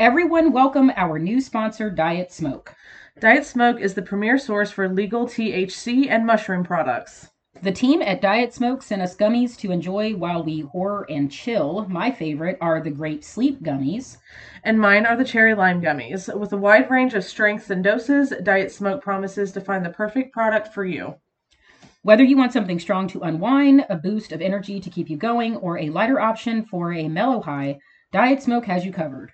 Everyone, welcome our new sponsor, Diet Smoke. Diet Smoke is the premier source for legal THC and mushroom products. The team at Diet Smoke sent us gummies to enjoy while we horror and chill. My favorite are the Grape Sleep gummies. And mine are the cherry lime gummies. With a wide range of strengths and doses, Diet Smoke promises to find the perfect product for you. Whether you want something strong to unwind, a boost of energy to keep you going, or a lighter option for a mellow high, Diet Smoke has you covered.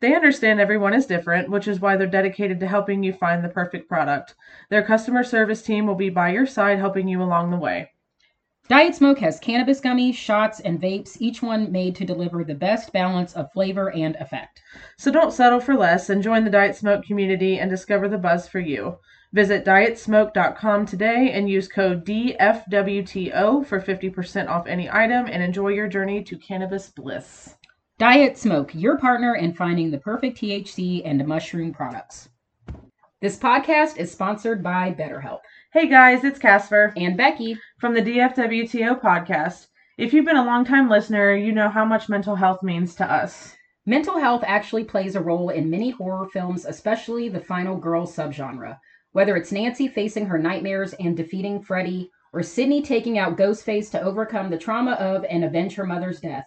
They understand everyone is different, which is why they're dedicated to helping you find the perfect product. Their customer service team will be by your side helping you along the way. Diet Smoke has cannabis gummies, shots, and vapes, each one made to deliver the best balance of flavor and effect. So don't settle for less and join the Diet Smoke community and discover the buzz for you. Visit dietsmoke.com today and use code DFWTO for 50% off any item and enjoy your journey to cannabis bliss. Diet Smoke, your partner in finding the perfect THC and mushroom products. This podcast is sponsored by BetterHelp. Hey guys, it's Casper and Becky from the DFWTO podcast. If you've been a long-time listener, you know how much mental health means to us. Mental health actually plays a role in many horror films, especially the final girl subgenre. Whether it's Nancy facing her nightmares and defeating Freddy, or Sydney taking out Ghostface to overcome the trauma of and avenge her mother's death.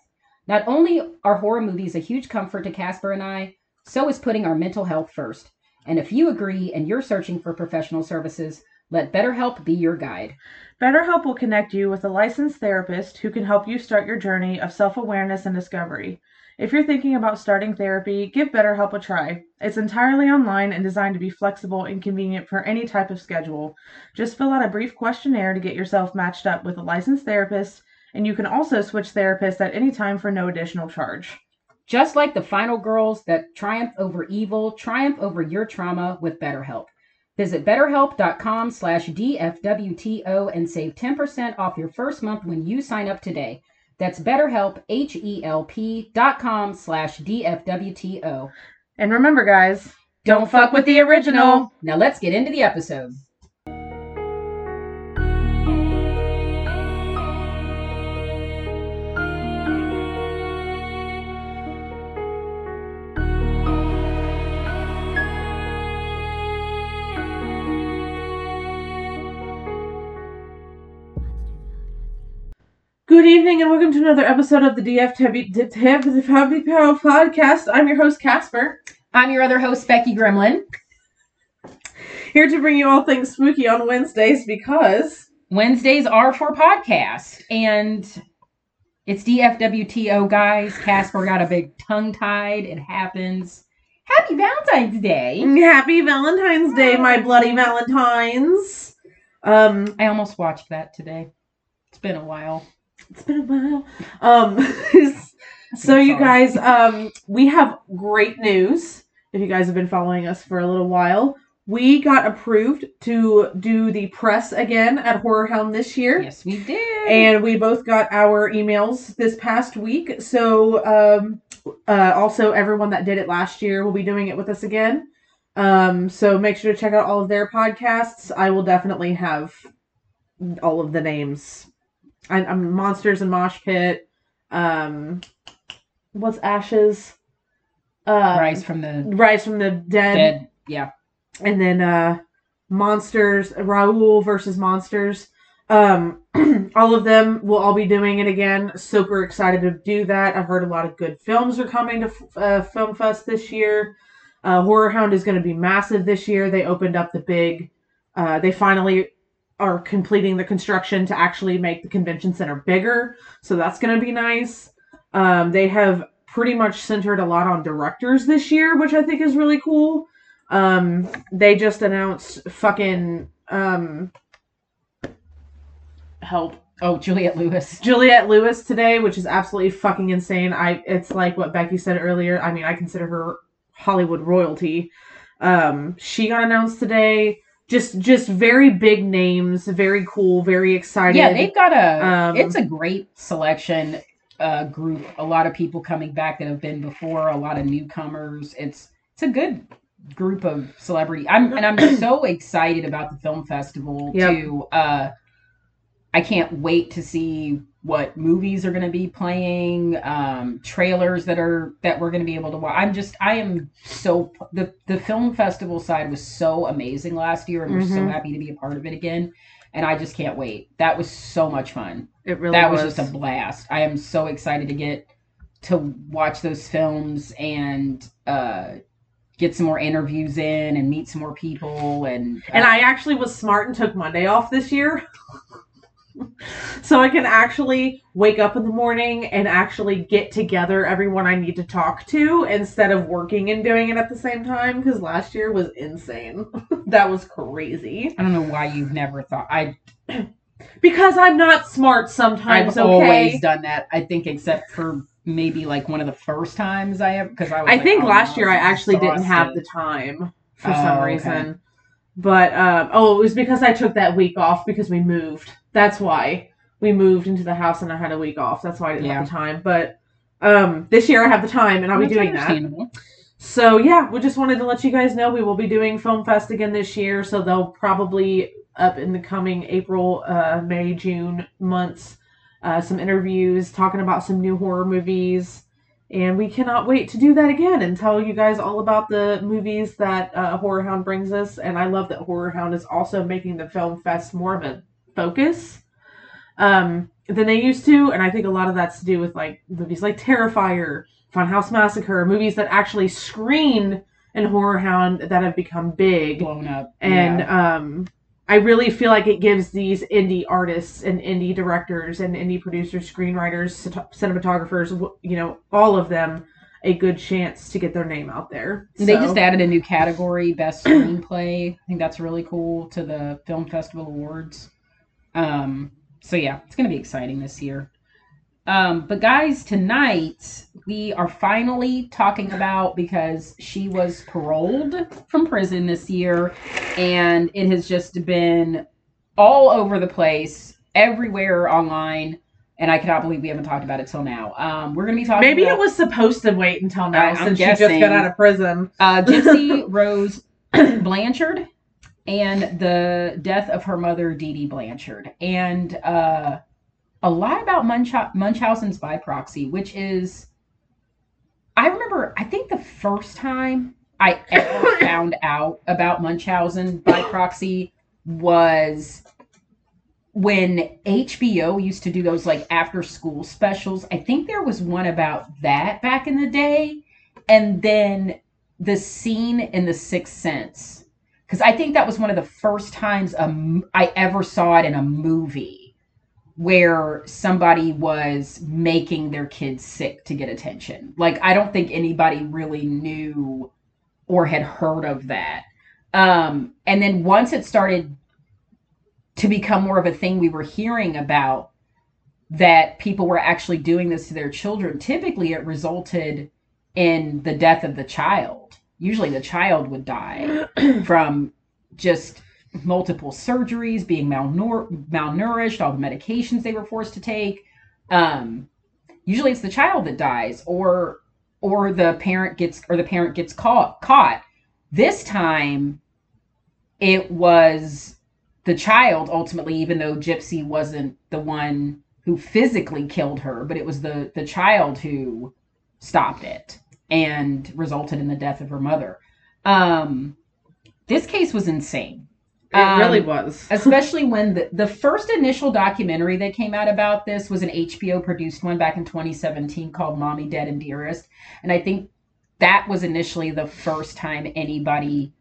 Not only are horror movies a huge comfort to Casper and I, so is putting our mental health first. And if you agree and you're searching for professional services, let BetterHelp be your guide. BetterHelp will connect you with a licensed therapist who can help you start your journey of self awareness and discovery. If you're thinking about starting therapy, give BetterHelp a try. It's entirely online and designed to be flexible and convenient for any type of schedule. Just fill out a brief questionnaire to get yourself matched up with a licensed therapist and you can also switch therapists at any time for no additional charge. Just like the final girls that triumph over evil, triumph over your trauma with BetterHelp. Visit betterhelp.com slash DFWTO and save 10% off your first month when you sign up today. That's betterhelp, H-E-L-P dot com slash DFWTO. And remember, guys, don't, don't fuck with the original. Now let's get into the episode. Good evening and welcome to another episode of the Tabitha Happy Power podcast. I'm your host, Casper. I'm your other host, Becky Gremlin. Here to bring you all things spooky on Wednesdays because Wednesdays are for podcasts. And it's DFWTO, guys. Casper got a big tongue tied. It happens. Happy Valentine's Day. Happy Valentine's Day, my bloody Valentines. Um, I almost watched that today. It's been a while. It's been a while. Um, so you guys, um, we have great news. If you guys have been following us for a little while, we got approved to do the press again at Horror Hound this year. Yes, we did. And we both got our emails this past week. So, um, uh, also everyone that did it last year will be doing it with us again. Um, so make sure to check out all of their podcasts. I will definitely have all of the names I, am Monsters and Mosh Pit. Um, what's Ashes? Uh, Rise from the Rise from the Dead. Dead. Yeah. And then uh, Monsters, Raul versus Monsters. Um, all of them will all be doing it again. Super excited to do that. I've heard a lot of good films are coming to uh, Film Fest this year. Uh, Horror Hound is going to be massive this year. They opened up the big. Uh, they finally are completing the construction to actually make the convention center bigger. So that's going to be nice. Um, they have pretty much centered a lot on directors this year, which I think is really cool. Um, they just announced fucking um, help. Oh, Juliette Lewis. Juliette Lewis today, which is absolutely fucking insane. I it's like what Becky said earlier. I mean, I consider her Hollywood royalty. Um, she got announced today just just very big names, very cool, very excited. Yeah, they've got a um, it's a great selection uh, group. A lot of people coming back that have been before, a lot of newcomers. It's it's a good group of celebrity. I'm and I'm so excited about the film festival yep. too. Uh, I can't wait to see what movies are going to be playing, um, trailers that are that we're going to be able to watch. I'm just I am so the the film festival side was so amazing last year, and we're so Mhm. happy to be a part of it again. And I just can't wait. That was so much fun. It really that was, just a blast. I am so excited to get to watch those films and uh, get some more interviews in and meet some more people. And And uh, I actually was smart and took Monday off this year. so I can actually wake up in the morning and actually get together everyone I need to talk to instead of working and doing it at the same time because last year was insane. that was crazy. I don't know why you've never thought. I Because I'm not smart sometimes, I've okay? always done that. I think except for maybe like one of the first times I ever because I was. I like, think oh, last year I actually didn't have the time for Oh, some okay. reason. But um, oh, it was because I took that week off because we moved. That's why we moved into the house and I had a week off. That's why I didn't Yeah. have the time. But um, this year I have the time and I'll be doing that. So yeah, we just wanted to let you guys know we will be doing Film Fest again this year. So they'll probably up in the coming April, uh, May, June months, uh, some interviews talking about some new horror movies. And we cannot wait to do that again and tell you guys all about the movies that uh, Horror Hound brings us. And I love that Horror Hound is also making the Film Fest more of a focus um, than they used to. And I think a lot of that's to do with like movies like Terrifier, Funhouse Massacre, movies that actually screened in Horror Hound that have become big. Blown up. And yeah. um, I really feel like it gives these indie artists and indie directors and indie producers, screenwriters, cinematographers, you know, all of them a good chance to get their name out there. They just added a new category, best screenplay. I think that's really cool to the Film Festival Awards. Um, so yeah, it's gonna be exciting this year. Um, but guys, tonight we are finally talking about because she was paroled from prison this year, and it has just been all over the place, everywhere online, and I cannot believe we haven't talked about it till now. Um, we're gonna be talking. Maybe about- it was supposed to wait until now I- since she just got out of prison. uh, Gypsy Rose Blanchard and the death of her mother, Dee Dee Blanchard. And uh, a lot about Munch- Munchausen's by proxy, which is, I remember, I think the first time I ever found out about Munchausen by proxy was when HBO used to do those like after school specials. I think there was one about that back in the day. And then the scene in The Sixth Sense, because I think that was one of the first times I ever saw it in a movie where somebody was making their kids sick to get attention. Like, I don't think anybody really knew or had heard of that. Um, and then once it started to become more of a thing we were hearing about, that people were actually doing this to their children, typically it resulted in the death of the child. Usually the child would die from just multiple surgeries, being malnour- malnourished, all the medications they were forced to take. Um, usually it's the child that dies or or the parent gets or the parent gets caught caught. This time it was the child ultimately even though Gypsy wasn't the one who physically killed her, but it was the the child who stopped it and resulted in the death of her mother. Um, this case was insane. It Um, really was. especially when the, the first initial documentary that came out about this was an HBO produced one back in 2017 called Mommy Dead and Dearest. And I think that was initially the first time anybody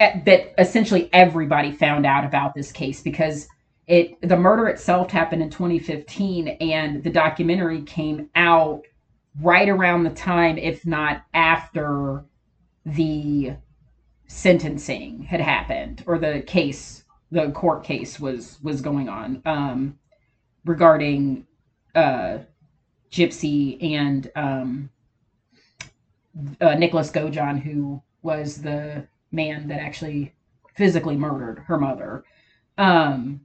eh, that essentially everybody found out about this case because it the murder itself happened in 2015 and the documentary came out right around the time if not after the sentencing had happened or the case the court case was was going on um regarding uh gypsy and um uh, nicholas godejohn who was the man that actually physically murdered her mother. Um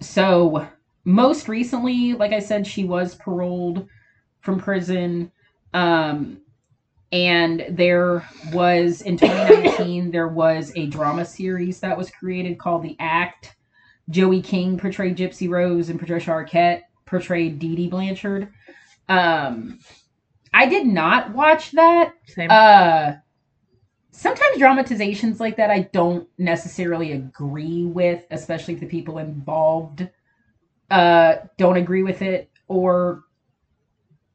so most recently like i said she was paroled from prison um and there was in 2019 there was a drama series that was created called the act Joey King portrayed Gypsy Rose and Patricia Arquette portrayed Dee Dee Blanchard. Um, I did not watch that. Same. Uh, sometimes dramatizations like that I don't necessarily agree with, especially if the people involved uh, don't agree with it or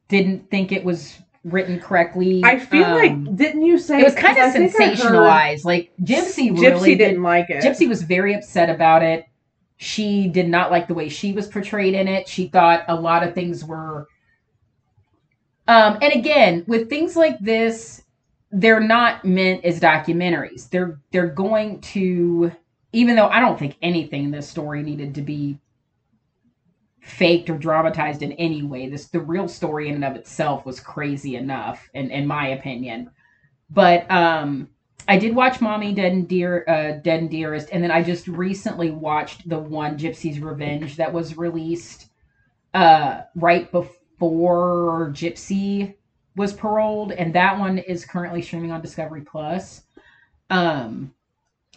didn't think it was written correctly. I feel Um, like didn't you say it was kind of sensationalized. Like Gypsy Gypsy really didn't did, like it. Gypsy was very upset about it. She did not like the way she was portrayed in it. She thought a lot of things were um and again, with things like this, they're not meant as documentaries. They're they're going to even though I don't think anything in this story needed to be faked or dramatized in any way. This the real story in and of itself was crazy enough, in, in my opinion. But um I did watch Mommy Dead and Dear uh Dead and Dearest, and then I just recently watched the one Gypsy's Revenge that was released uh right before Gypsy was paroled, and that one is currently streaming on Discovery Plus. Um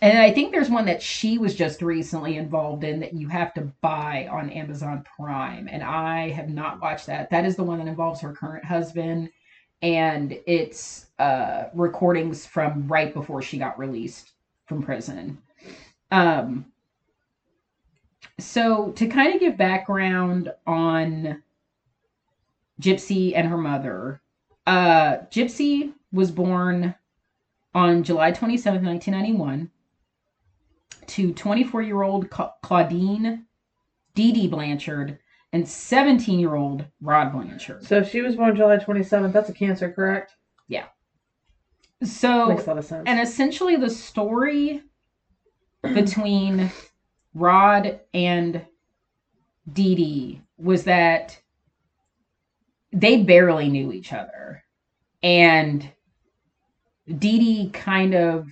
and I think there's one that she was just recently involved in that you have to buy on Amazon Prime. And I have not watched that. That is the one that involves her current husband. And it's uh, recordings from right before she got released from prison. Um, so, to kind of give background on Gypsy and her mother, uh, Gypsy was born on July 27th, 1991 to 24 year old Claudine Dee Dee Blanchard and 17 year old Rod Blanchard. So if she was born July 27th, that's a cancer, correct? Yeah. So, Makes a lot of sense. and essentially the story between Rod and Dee Dee was that they barely knew each other. And Dee Dee kind of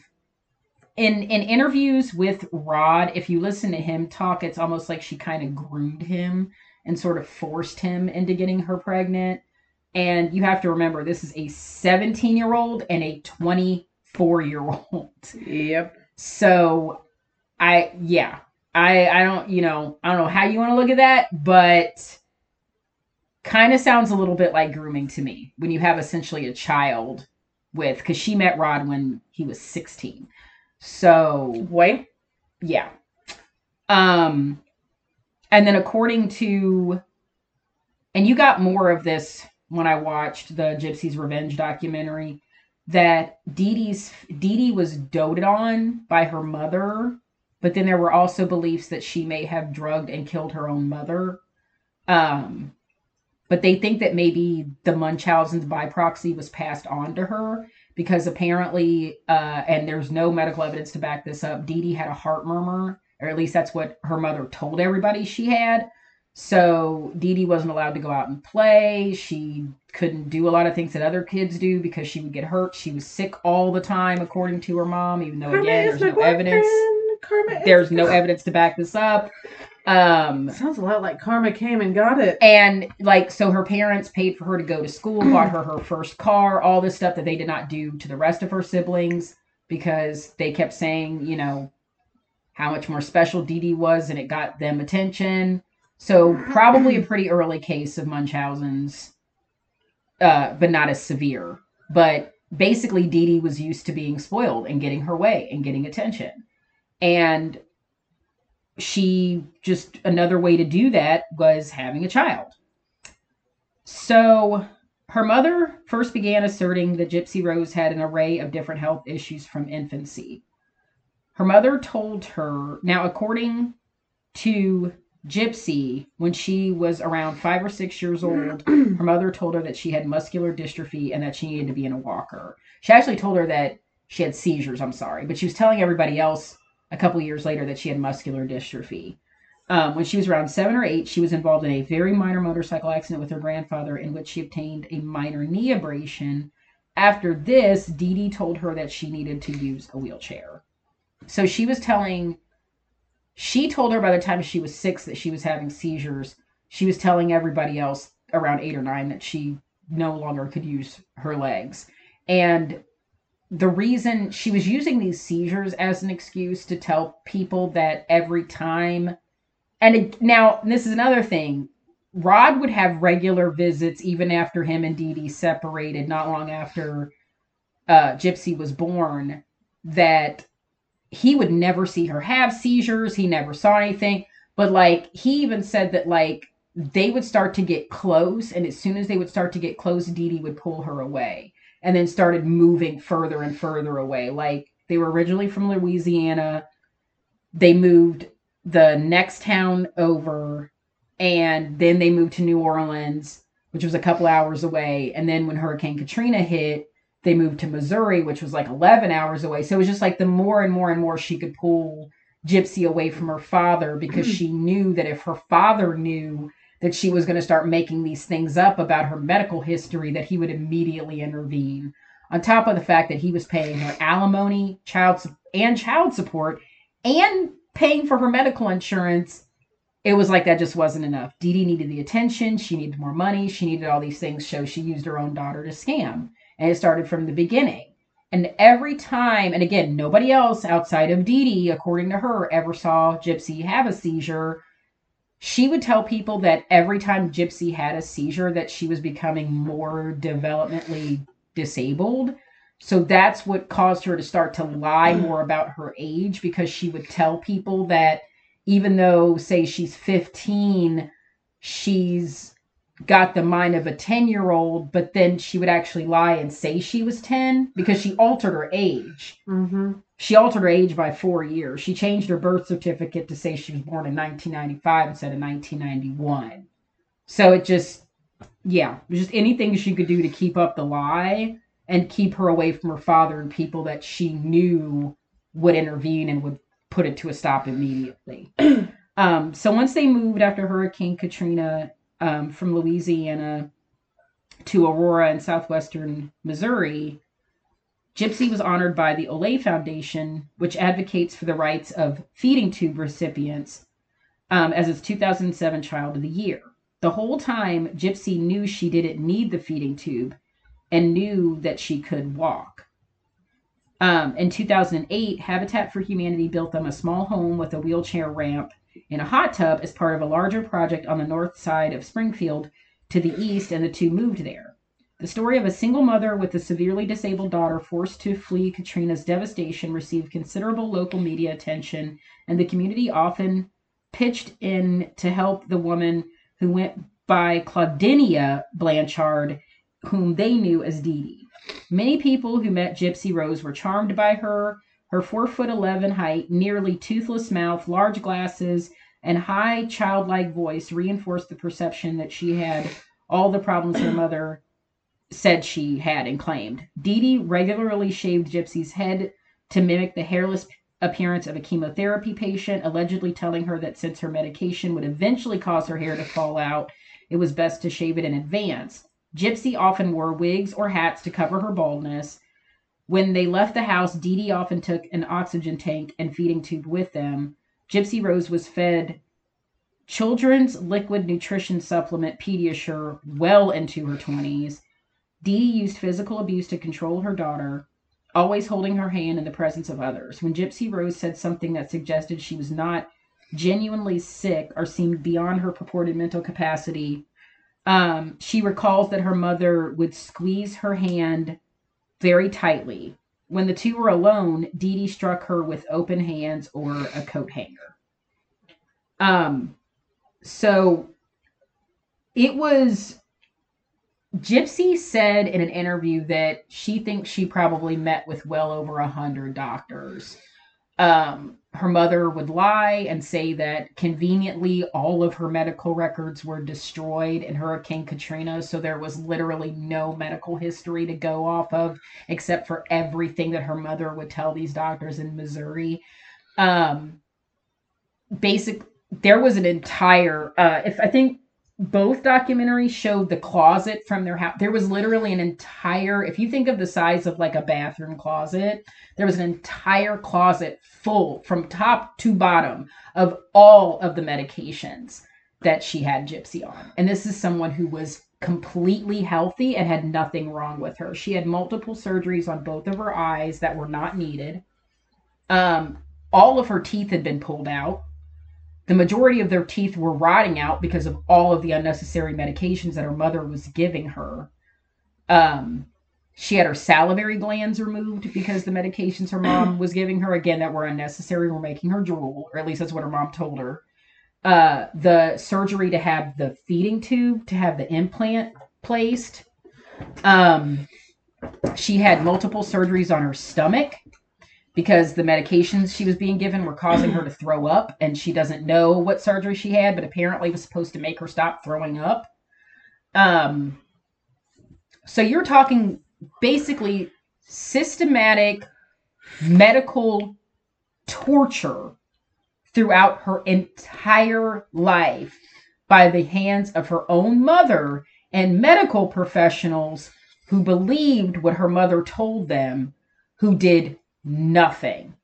in in interviews with Rod, if you listen to him talk, it's almost like she kind of groomed him and sort of forced him into getting her pregnant. And you have to remember, this is a 17 year old and a 24 year old. yep. So, I yeah, I I don't you know I don't know how you want to look at that, but kind of sounds a little bit like grooming to me when you have essentially a child with because she met Rod when he was 16. So Wait. yeah. Um and then according to and you got more of this when I watched the Gypsy's Revenge documentary that Dee Dee's Dee Dee was doted on by her mother, but then there were also beliefs that she may have drugged and killed her own mother. Um but they think that maybe the Munchausen's by proxy was passed on to her because apparently, uh, and there's no medical evidence to back this up, Dee Dee had a heart murmur, or at least that's what her mother told everybody she had. So Dee Dee wasn't allowed to go out and play. She couldn't do a lot of things that other kids do because she would get hurt. She was sick all the time, according to her mom, even though, again, there's no evidence. Karma There's no evidence to back this up. Um, Sounds a lot like Karma came and got it. and like so her parents paid for her to go to school bought her her first car all this stuff that they did not do to the rest of her siblings because they kept saying you know how much more special Dee Dee was and it got them attention so probably a pretty early case of munchausen's uh, but not as severe but basically Dee Dee was used to being spoiled and getting her way and getting attention and she just another way to do that was having a child. So her mother first began asserting that Gypsy Rose had an array of different health issues from infancy. Her mother told her, now, according to Gypsy, when she was around five or six years old, her mother told her that she had muscular dystrophy and that she needed to be in a walker. She actually told her that she had seizures, I'm sorry, but she was telling everybody else a couple years later that she had muscular dystrophy. Um, when she was around seven or eight, she was involved in a very minor motorcycle accident with her grandfather in which she obtained a minor knee abrasion. After this, Dee Dee told her that she needed to use a wheelchair. So she was telling, she told her by the time she was six that she was having seizures. She was telling everybody else around eight or nine that she no longer could use her legs. And the reason she was using these seizures as an excuse to tell people that every time and it, now this is another thing. Rod would have regular visits even after him and Dee Dee separated, not long after uh, Gypsy was born, that he would never see her have seizures. He never saw anything. But like he even said that like they would start to get close, and as soon as they would start to get close, Dee Dee would pull her away and then started moving further and further away. Like they were originally from Louisiana. They moved the next town over, and then they moved to New Orleans, which was a couple hours away. And then when Hurricane Katrina hit, they moved to Missouri, which was like 11 hours away. So it was just like the more and more and more she could pull Gypsy away from her father because hmm. she knew that if her father knew that she was going to start making these things up about her medical history, that he would immediately intervene. On top of the fact that he was paying her alimony, child and child support, and paying for her medical insurance, it was like that just wasn't enough. Dee Dee needed the attention. She needed more money. She needed all these things. So she used her own daughter to scam. And it started from the beginning. And every time, and again, nobody else outside of Dee Dee, according to her, ever saw Gypsy have a seizure. She would tell people that every time Gypsy had a seizure, that she was becoming more developmentally disabled. So that's what caused her to start to lie mm. more about her age because she would tell people that even though, say, she's 15, she's got the mind of a 10 year old, but then she would actually lie and say she was 10 because she altered her age. Mm-hmm. She altered her age by four years. She changed her birth certificate to say she was born in 1995 instead of 1991. So it just, yeah, just anything she could do to keep up the lie and keep her away from her father and people that she knew would intervene and would put it to a stop immediately. um, so once they moved after Hurricane Katrina um, from Louisiana to Aurora in southwestern Missouri, Gypsy was honored by the Oley Foundation, which advocates for the rights of feeding tube recipients, um, as its 2007 Child of the Year. The whole time, Gypsy knew she didn't need the feeding tube and knew that she could walk. Um, in 2008, Habitat for Humanity built them a small home with a wheelchair ramp in a hot tub as part of a larger project on the north side of Springfield to the east, and the two moved there. The story of a single mother with a severely disabled daughter forced to flee Katrina's devastation received considerable local media attention, and the community often pitched in to help the woman who went by Clauddinnea Blanchard, whom they knew as Dee Dee. Many people who met Gypsy Rose were charmed by her. Her four foot eleven height, nearly toothless mouth, large glasses, and high childlike voice reinforced the perception that she had all the problems her mother said she had and claimed. Dee Dee regularly shaved Gypsy's head to mimic the hairless appearance of a chemotherapy patient, allegedly telling her that since her medication would eventually cause her hair to fall out, it was best to shave it in advance. Gypsy often wore wigs or hats to cover her baldness. When they left the house, Dee Dee often took an oxygen tank and feeding tube with them. Gypsy Rose was fed children's liquid nutrition supplement Pediasure well into her 20s. Dee used physical abuse to control her daughter, always holding her hand in the presence of others. When Gypsy Rose said something that suggested she was not genuinely sick or seemed beyond her purported mental capacity, um, she recalls that her mother would squeeze her hand very tightly. When the two were alone, Dee Dee struck her with open hands or a coat hanger. Um, so it was Gypsy said in an interview that she thinks she probably met with well over a hundred doctors. Um, her mother would lie and say that conveniently all of her medical records were destroyed in Hurricane Katrina, so there was literally no medical history to go off of except for everything that her mother would tell these doctors in Missouri. Um, basic, there was an entire, uh, if I think both documentaries showed the closet from their house. There was literally an entire, if you think of the size of like a bathroom closet, there was an entire closet full from top to bottom of all of the medications that she had Gypsy on. And this is someone who was completely healthy and had nothing wrong with her. She had multiple surgeries on both of her eyes that were not needed. Um, all of her teeth had been pulled out. The majority of their teeth were rotting out because of all of the unnecessary medications that her mother was giving her. Um, she had her salivary glands removed because the medications her mom was giving her, again, that were unnecessary, were making her drool, or at least that's what her mom told her. Uh, the surgery to have the feeding tube, to have the implant placed. Um, she had multiple surgeries on her stomach because the medications she was being given were causing her to throw up and she doesn't know what surgery she had but apparently was supposed to make her stop throwing up. Um so you're talking basically systematic medical torture throughout her entire life by the hands of her own mother and medical professionals who believed what her mother told them who did nothing.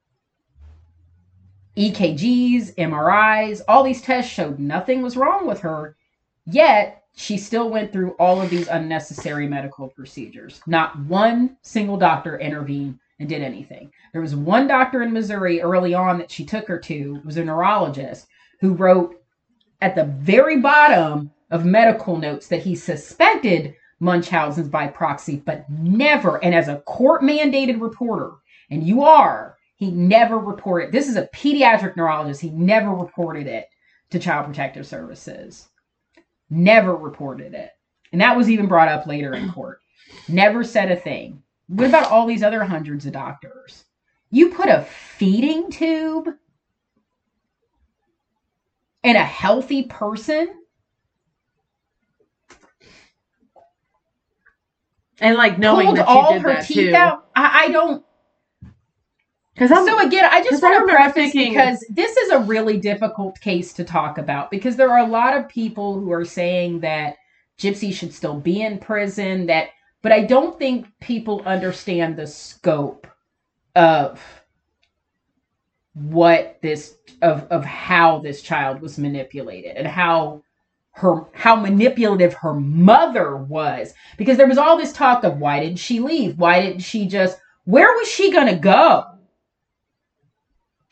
EKGs, MRIs, all these tests showed nothing was wrong with her, yet she still went through all of these unnecessary medical procedures. Not one single doctor intervened and did anything. There was one doctor in Missouri early on that she took her to, was a neurologist, who wrote at the very bottom of medical notes that he suspected Munchausen's by proxy, but never, and as a court mandated reporter, and you are, he never reported. This is a pediatric neurologist. He never reported it to Child Protective Services. Never reported it. And that was even brought up later in court. Never said a thing. What about all these other hundreds of doctors? You put a feeding tube in a healthy person? And like knowing that you all did her that teeth too. out. I, I don't. Because So again, I just want to preface thinking- because this is a really difficult case to talk about because there are a lot of people who are saying that Gypsy should still be in prison. That, but I don't think people understand the scope of what this of of how this child was manipulated and how her how manipulative her mother was because there was all this talk of why didn't she leave why didn't she just where was she going to go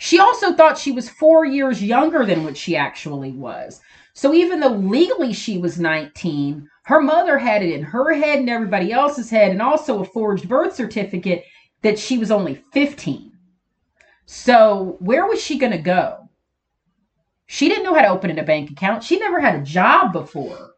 she also thought she was 4 years younger than what she actually was so even though legally she was 19 her mother had it in her head and everybody else's head and also a forged birth certificate that she was only 15 so where was she going to go she didn't know how to open a bank account. She never had a job before.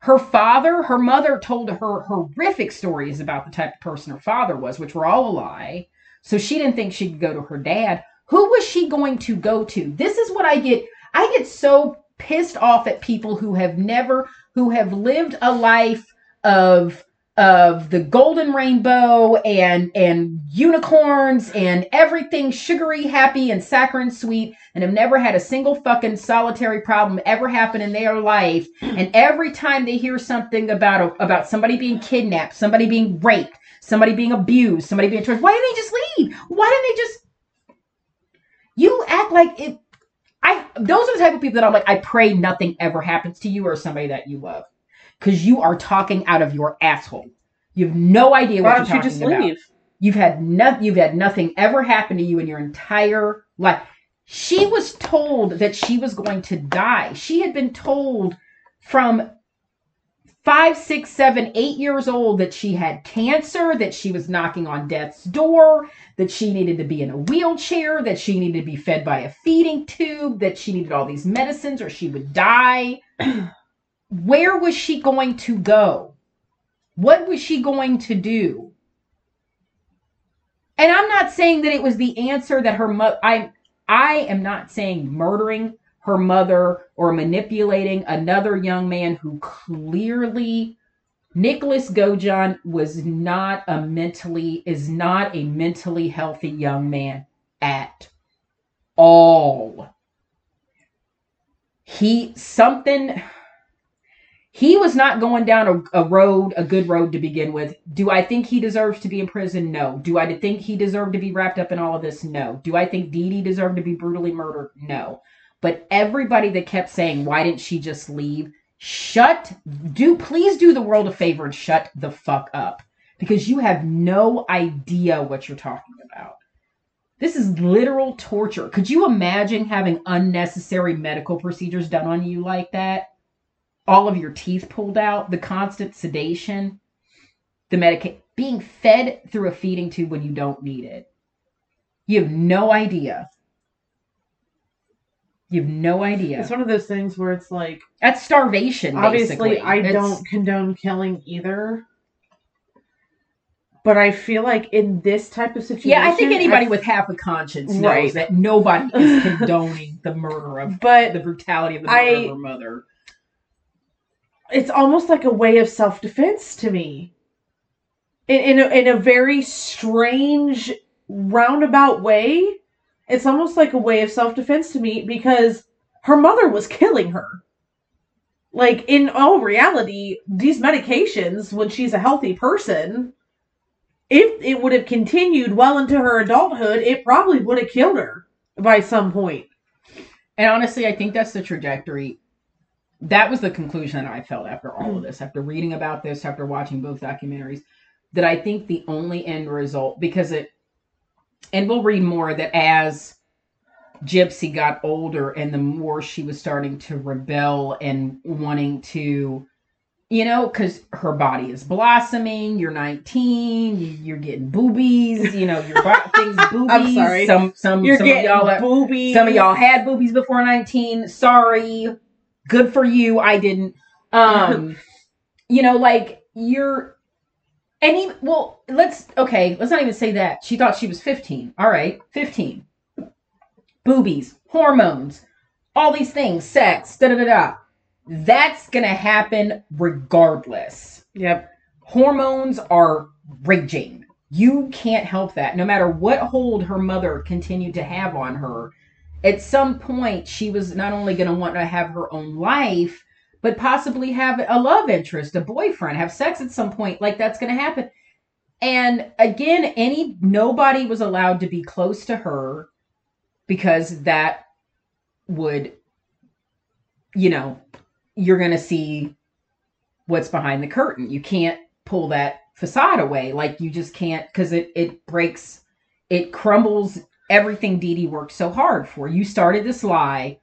Her father, her mother told her horrific stories about the type of person her father was, which were all a lie. So she didn't think she could go to her dad. Who was she going to go to? This is what I get. I get so pissed off at people who have never, who have lived a life of of the golden rainbow and and unicorns and everything sugary, happy, and saccharine sweet, and have never had a single fucking solitary problem ever happen in their life. And every time they hear something about a, about somebody being kidnapped, somebody being raped, somebody being abused, somebody being tortured, why didn't they just leave? Why didn't they just? You act like it. I those are the type of people that I'm like. I pray nothing ever happens to you or somebody that you love, because you are talking out of your asshole. You have no idea what Why you're don't you talking just about. leave? You've had nothing. you've had nothing ever happen to you in your entire life. She was told that she was going to die. She had been told from five, six, seven, eight years old that she had cancer, that she was knocking on death's door, that she needed to be in a wheelchair, that she needed to be fed by a feeding tube, that she needed all these medicines or she would die. Where was she going to go? What was she going to do? And I'm not saying that it was the answer that her mother. I I am not saying murdering her mother or manipulating another young man who clearly Nicholas Godejohn was not a mentally is not a mentally healthy young man at all. He something he was not going down a, a road, a good road to begin with. Do I think he deserves to be in prison? No. Do I think he deserved to be wrapped up in all of this? No. Do I think Dee Dee deserved to be brutally murdered? No. But everybody that kept saying, why didn't she just leave? Shut, do, please do the world a favor and shut the fuck up. Because you have no idea what you're talking about. This is literal torture. Could you imagine having unnecessary medical procedures done on you like that? All of your teeth pulled out, the constant sedation, the medication, being fed through a feeding tube when you don't need it. You have no idea. You have no idea. It's one of those things where it's like, That's starvation. obviously, basically. I It's- don't condone killing either. But I feel like in this type of situation, Yeah, I think anybody f- with half a conscience knows Right. that nobody is condoning the murder of But the brutality of the murder I- of her mother. it's almost like a way of self defense to me. In in a, in a very strange roundabout way, it's almost like a way of self defense to me because her mother was killing her. Like in all reality, these medications, when she's a healthy person, if it would have continued well into her adulthood, it probably would have killed her by some point. And honestly, I think that's the trajectory. That was the conclusion that I felt after all of this, after reading about this, after watching both documentaries, that I think the only end result, because it, and we'll read more, that as Gypsy got older and the more she was starting to rebel and wanting to, you know, because her body is blossoming, you're 19, you- you're getting boobies, you know, your bo- things boobies. sorry. Some, some, You're some of y'all are- boobies. some of y'all had boobies before 19. Sorry. Good for you. I didn't. Um, you know, like you're any well, let's okay, let's not even say that. She thought she was 15. All right, 15. Boobies, hormones, all these things, sex, da da da da. That's gonna happen regardless Yep. hormones are raging. You can't help that. No matter what hold her mother continued to have on her, at some point she was not only going to want to have her own life, but possibly have a love interest, a boyfriend, have sex at some point. Like that's going to happen. And again, any nobody was allowed to be close to her because that would you know, you're going to see what's behind the curtain. You can't pull that facade away. Like you just can't because it it breaks, it crumbles everything Dee Dee worked so hard for. You started this lie.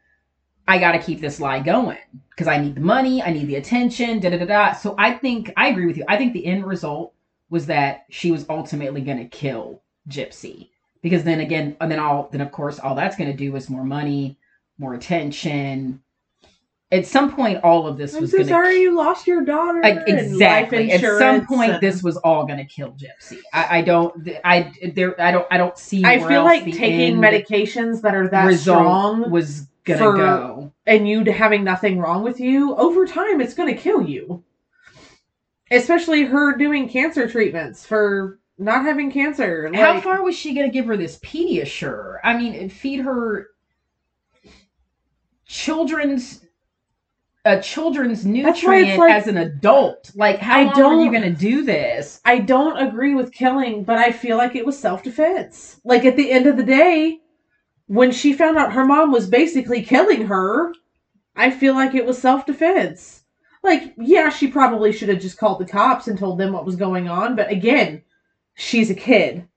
I got to keep this lie going because I need the money, I need the attention, da da da da. So I think I agree with you. I think the end result was that she was ultimately going to kill Gypsy because then again, and then all then of course all that's going to do is more money, more attention. At some point, all of this I'm was so going to sorry you lost your daughter. and exactly. At some point, and- this was all going to kill Gypsy. I, I don't. I there. I don't. I don't see. I feel like taking medications that are that strong was gonna for- go. and you having nothing wrong with you over time, it's going to kill you. Especially her doing cancer treatments for not having cancer. How far was she going to give her this Pediasure? I mean, feed her children's a children's That's why it's nutrient like- as an adult. Like, how I long are you going to do this? I don't agree with killing, but I feel like it was self defense. Like at the end of the day, when she found out her mom was basically killing her, I feel like it was self defense. Like, yeah, she probably should have just called the cops and told them what was going on, but again, she's a kid.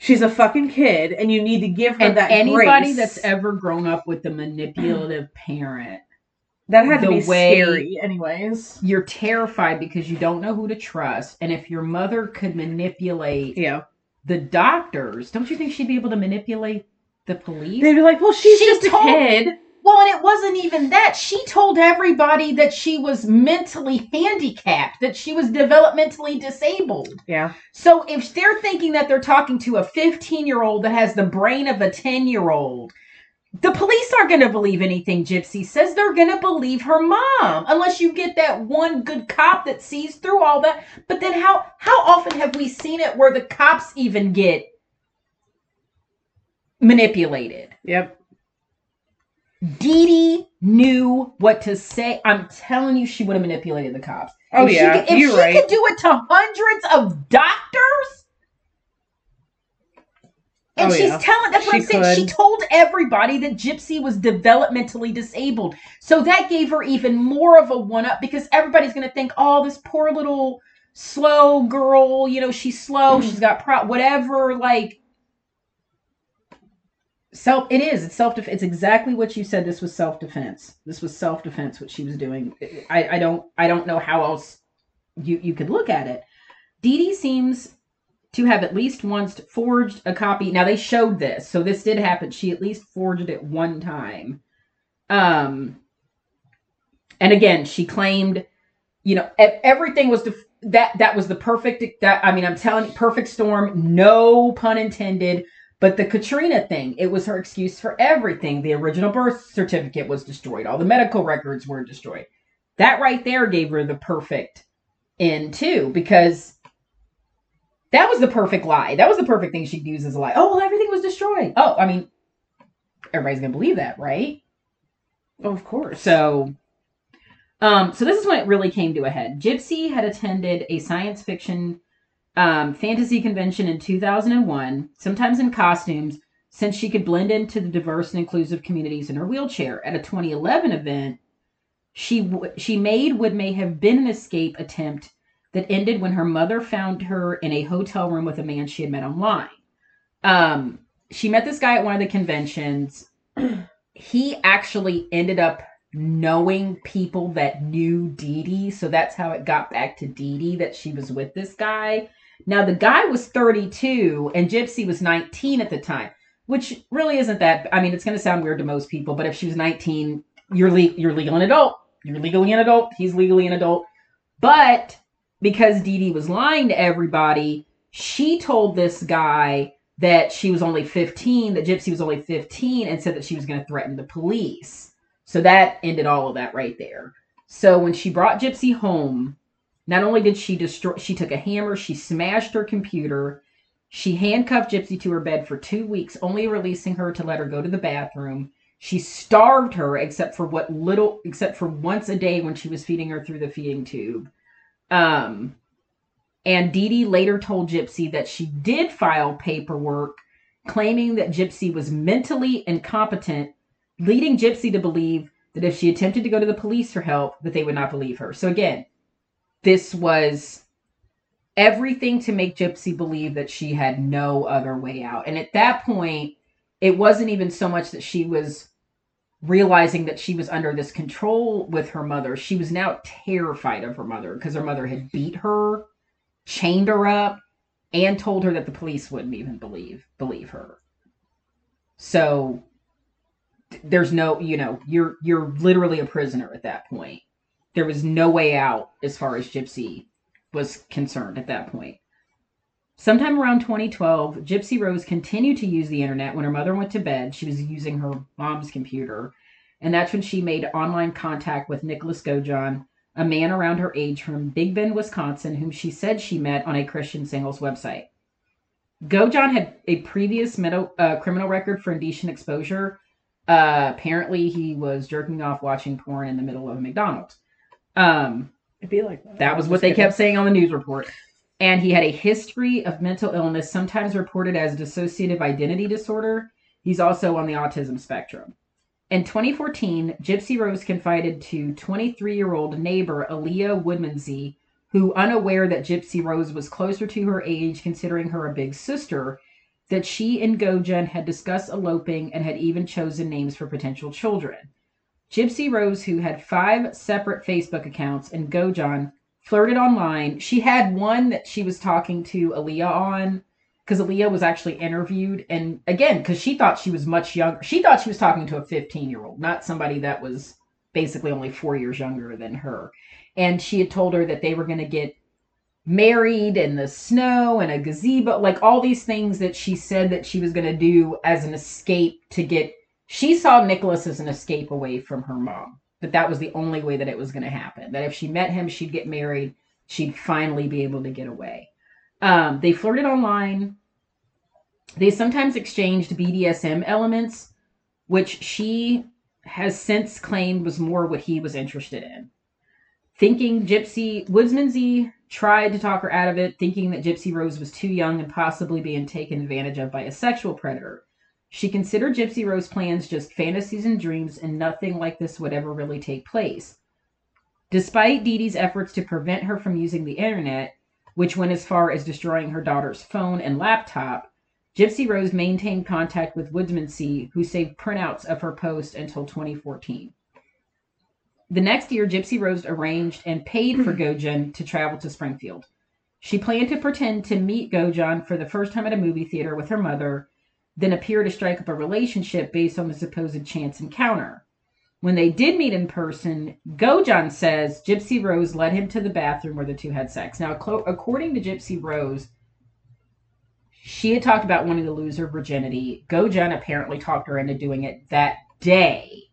She's a fucking kid, and you need to give her And that anybody grace. that's ever grown up with a manipulative parent that had to be scary, anyways. you're terrified because you don't know who to trust. And if your mother could manipulate Yeah, the doctors, don't you think she'd be able to manipulate the police? they'd be like, "Well, she's She just a kid." well, and it wasn't even that. She told everybody that she was mentally handicapped, that she was developmentally disabled. Yeah, So if they're thinking that they're talking to a 15 year old that has the brain of a 10 year old, the police aren't going to believe anything Gypsy says. They're going to believe her mom, unless you get that one good cop that sees through all that. But then how how often have we seen it where the cops even get manipulated? yep. Dee Dee knew what to say. I'm telling you, she would have manipulated the cops. Oh if yeah, she could, if you're she right. could do it to hundreds of doctors, and Oh, she's yeah. telling that's what She I'm saying. She told everybody that Gypsy was developmentally disabled, so that gave her even more of a one up because everybody's going to think, oh, this poor little slow girl, you know, she's slow, she's got pro whatever. Like, self it is it's self it's exactly what you said this was self defense this was self defense what she was doing. I i don't i don't know how else you you could look at it. Dee Dee seems to have at least once forged a copy. Now they showed this so this did happen. She at least forged it one time. Um and again she claimed you know everything was def- that that was the perfect that i mean i'm telling you perfect storm no pun intended but the Katrina thing, it was her excuse for everything. The original birth certificate was destroyed. All the medical records were destroyed. That right there gave her the perfect end too, because that was the perfect lie. That was the perfect thing she'd use as a lie. Oh, well, everything was destroyed. Oh, I mean, everybody's gonna believe that, right? Oh, of course. So, um, so this is when it really came to a head. Gypsy had attended a science fiction um, fantasy convention in 2001, sometimes in costumes, since she could blend into the diverse and inclusive communities in her wheelchair. At a 2011 event, she she made what may have been an escape attempt that ended when her mother found her in a hotel room with a man she had met online. Um, she met this guy at one of the conventions. he actually ended up knowing people that knew Dee Dee, so that's how it got back to Dee Dee that she was with this guy. Now, the guy was 32 and Gypsy was 19 at the time, which really isn't that. I mean, it's going to sound weird to most people, but if she was 19, you're, le- you're legal an adult. You're legally an adult. He's legally an adult. But because Dee Dee was lying to everybody, she told this guy that she was only 15, that Gypsy was only 15, and said that she was going to threaten the police. So that ended all of that right there. So when she brought Gypsy home, not only did she destroy, she took a hammer, she smashed her computer, she handcuffed Gypsy to her bed for two weeks, only releasing her to let her go to the bathroom. She starved her, except for what little, except for once a day when she was feeding her through the feeding tube. Um, and Dee Dee later told Gypsy that she did file paperwork claiming that Gypsy was mentally incompetent, leading Gypsy to believe that if she attempted to go to the police for help, that they would not believe her. So again, this was everything to make Gypsy believe that she had no other way out. And at that point, it wasn't even so much that she was realizing that she was under this control with her mother. She was now terrified of her mother because her mother had beat her, chained her up, and told her that the police wouldn't even believe believe her. So there's no, you know, you're you're literally a prisoner at that point there was no way out as far as Gypsy was concerned at that point. Sometime around 2012, Gypsy Rose continued to use the internet when her mother went to bed. She was using her mom's computer, and that's when she made online contact with Nicholas Godejohn, a man around her age from Big Bend, Wisconsin, whom she said she met on a Christian singles website. Godejohn had a previous uh, criminal record for indecent exposure. Uh, apparently, he was jerking off watching porn in the middle of a McDonald's. Um, It'd be like that. That was what they kept saying on the news report. And he had a history of mental illness, sometimes reported as dissociative identity disorder. He's also on the autism spectrum. In 2014, Gypsy Rose confided to 23 year old neighbor Aaliyah Woodmansee, who, unaware that Gypsy Rose was closer to her age, considering her a big sister, that she and Godejohn had discussed eloping and had even chosen names for potential children. Gypsy Rose, who had five separate Facebook accounts, and Godejohn flirted online. She had one that she was talking to Aaliyah on because Aaliyah was actually interviewed. And again, because she thought she was much younger, she thought she was talking to a 15 year old, not somebody that was basically only four years younger than her. And she had told her that they were going to get married in the snow and a gazebo, like all these things that she said that she was going to do as an escape to get she saw Nicholas as an escape away from her mom. but that was the only way that it was going to happen. That if she met him, she'd get married. She'd finally be able to get away. Um, they flirted online. They sometimes exchanged BDSM elements, which she has since claimed was more what he was interested in. Thinking Gypsy Woodmansee tried to talk her out of it, thinking that Gypsy Rose was too young and possibly being taken advantage of by a sexual predator. She considered Gypsy Rose plans just fantasies and dreams, and nothing like this would ever really take place. Despite Dee Dee's efforts to prevent her from using the internet, which went as far as destroying her daughter's phone and laptop, Gypsy Rose maintained contact with Woodmansee, who saved printouts of her post until 2014. The next year, Gypsy Rose arranged and paid for hmm. Godejohn to travel to Springfield. She planned to pretend to meet Godejohn for the first time at a movie theater with her mother, then appear to strike up a relationship based on the supposed chance encounter. When they did meet in person, Godejohn says Gypsy Rose led him to the bathroom where the two had sex. Now, according to Gypsy Rose, she had talked about wanting to lose her virginity. Godejohn apparently talked her into doing it that day.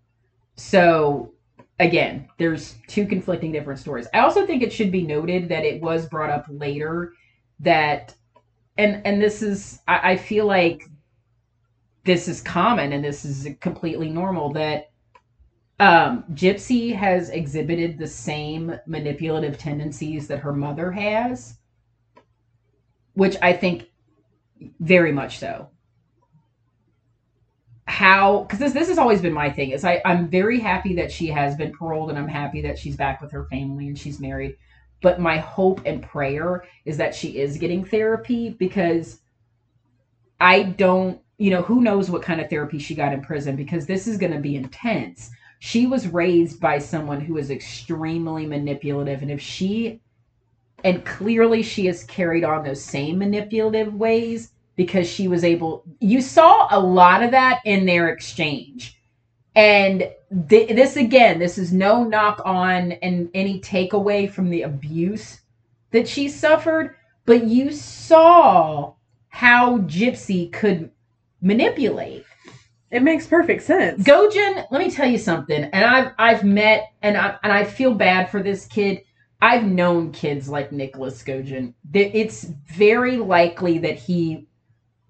So, again, there's two conflicting different stories. I also think it should be noted that it was brought up later that, and and this is, I, I feel like this is common and this is completely normal that um, Gypsy has exhibited the same manipulative tendencies that her mother has, which I think very much so. How, because this, this has always been my thing, is I, I'm very happy that she has been paroled and I'm happy that she's back with her family and she's married. But my hope and prayer is that she is getting therapy because I don't, you know, who knows what kind of therapy she got in prison because this is going to be intense. She was raised by someone who is extremely manipulative and if she and clearly she has carried on those same manipulative ways because she was able you saw a lot of that in their exchange. And th- this again this is no knock on and any takeaway from the abuse that she suffered but you saw how gypsy could manipulate it makes perfect sense. Godejohn, let me tell you something. And I've I've met and I and I feel bad for this kid. I've known kids like Nicholas Godejohn. It's very likely that he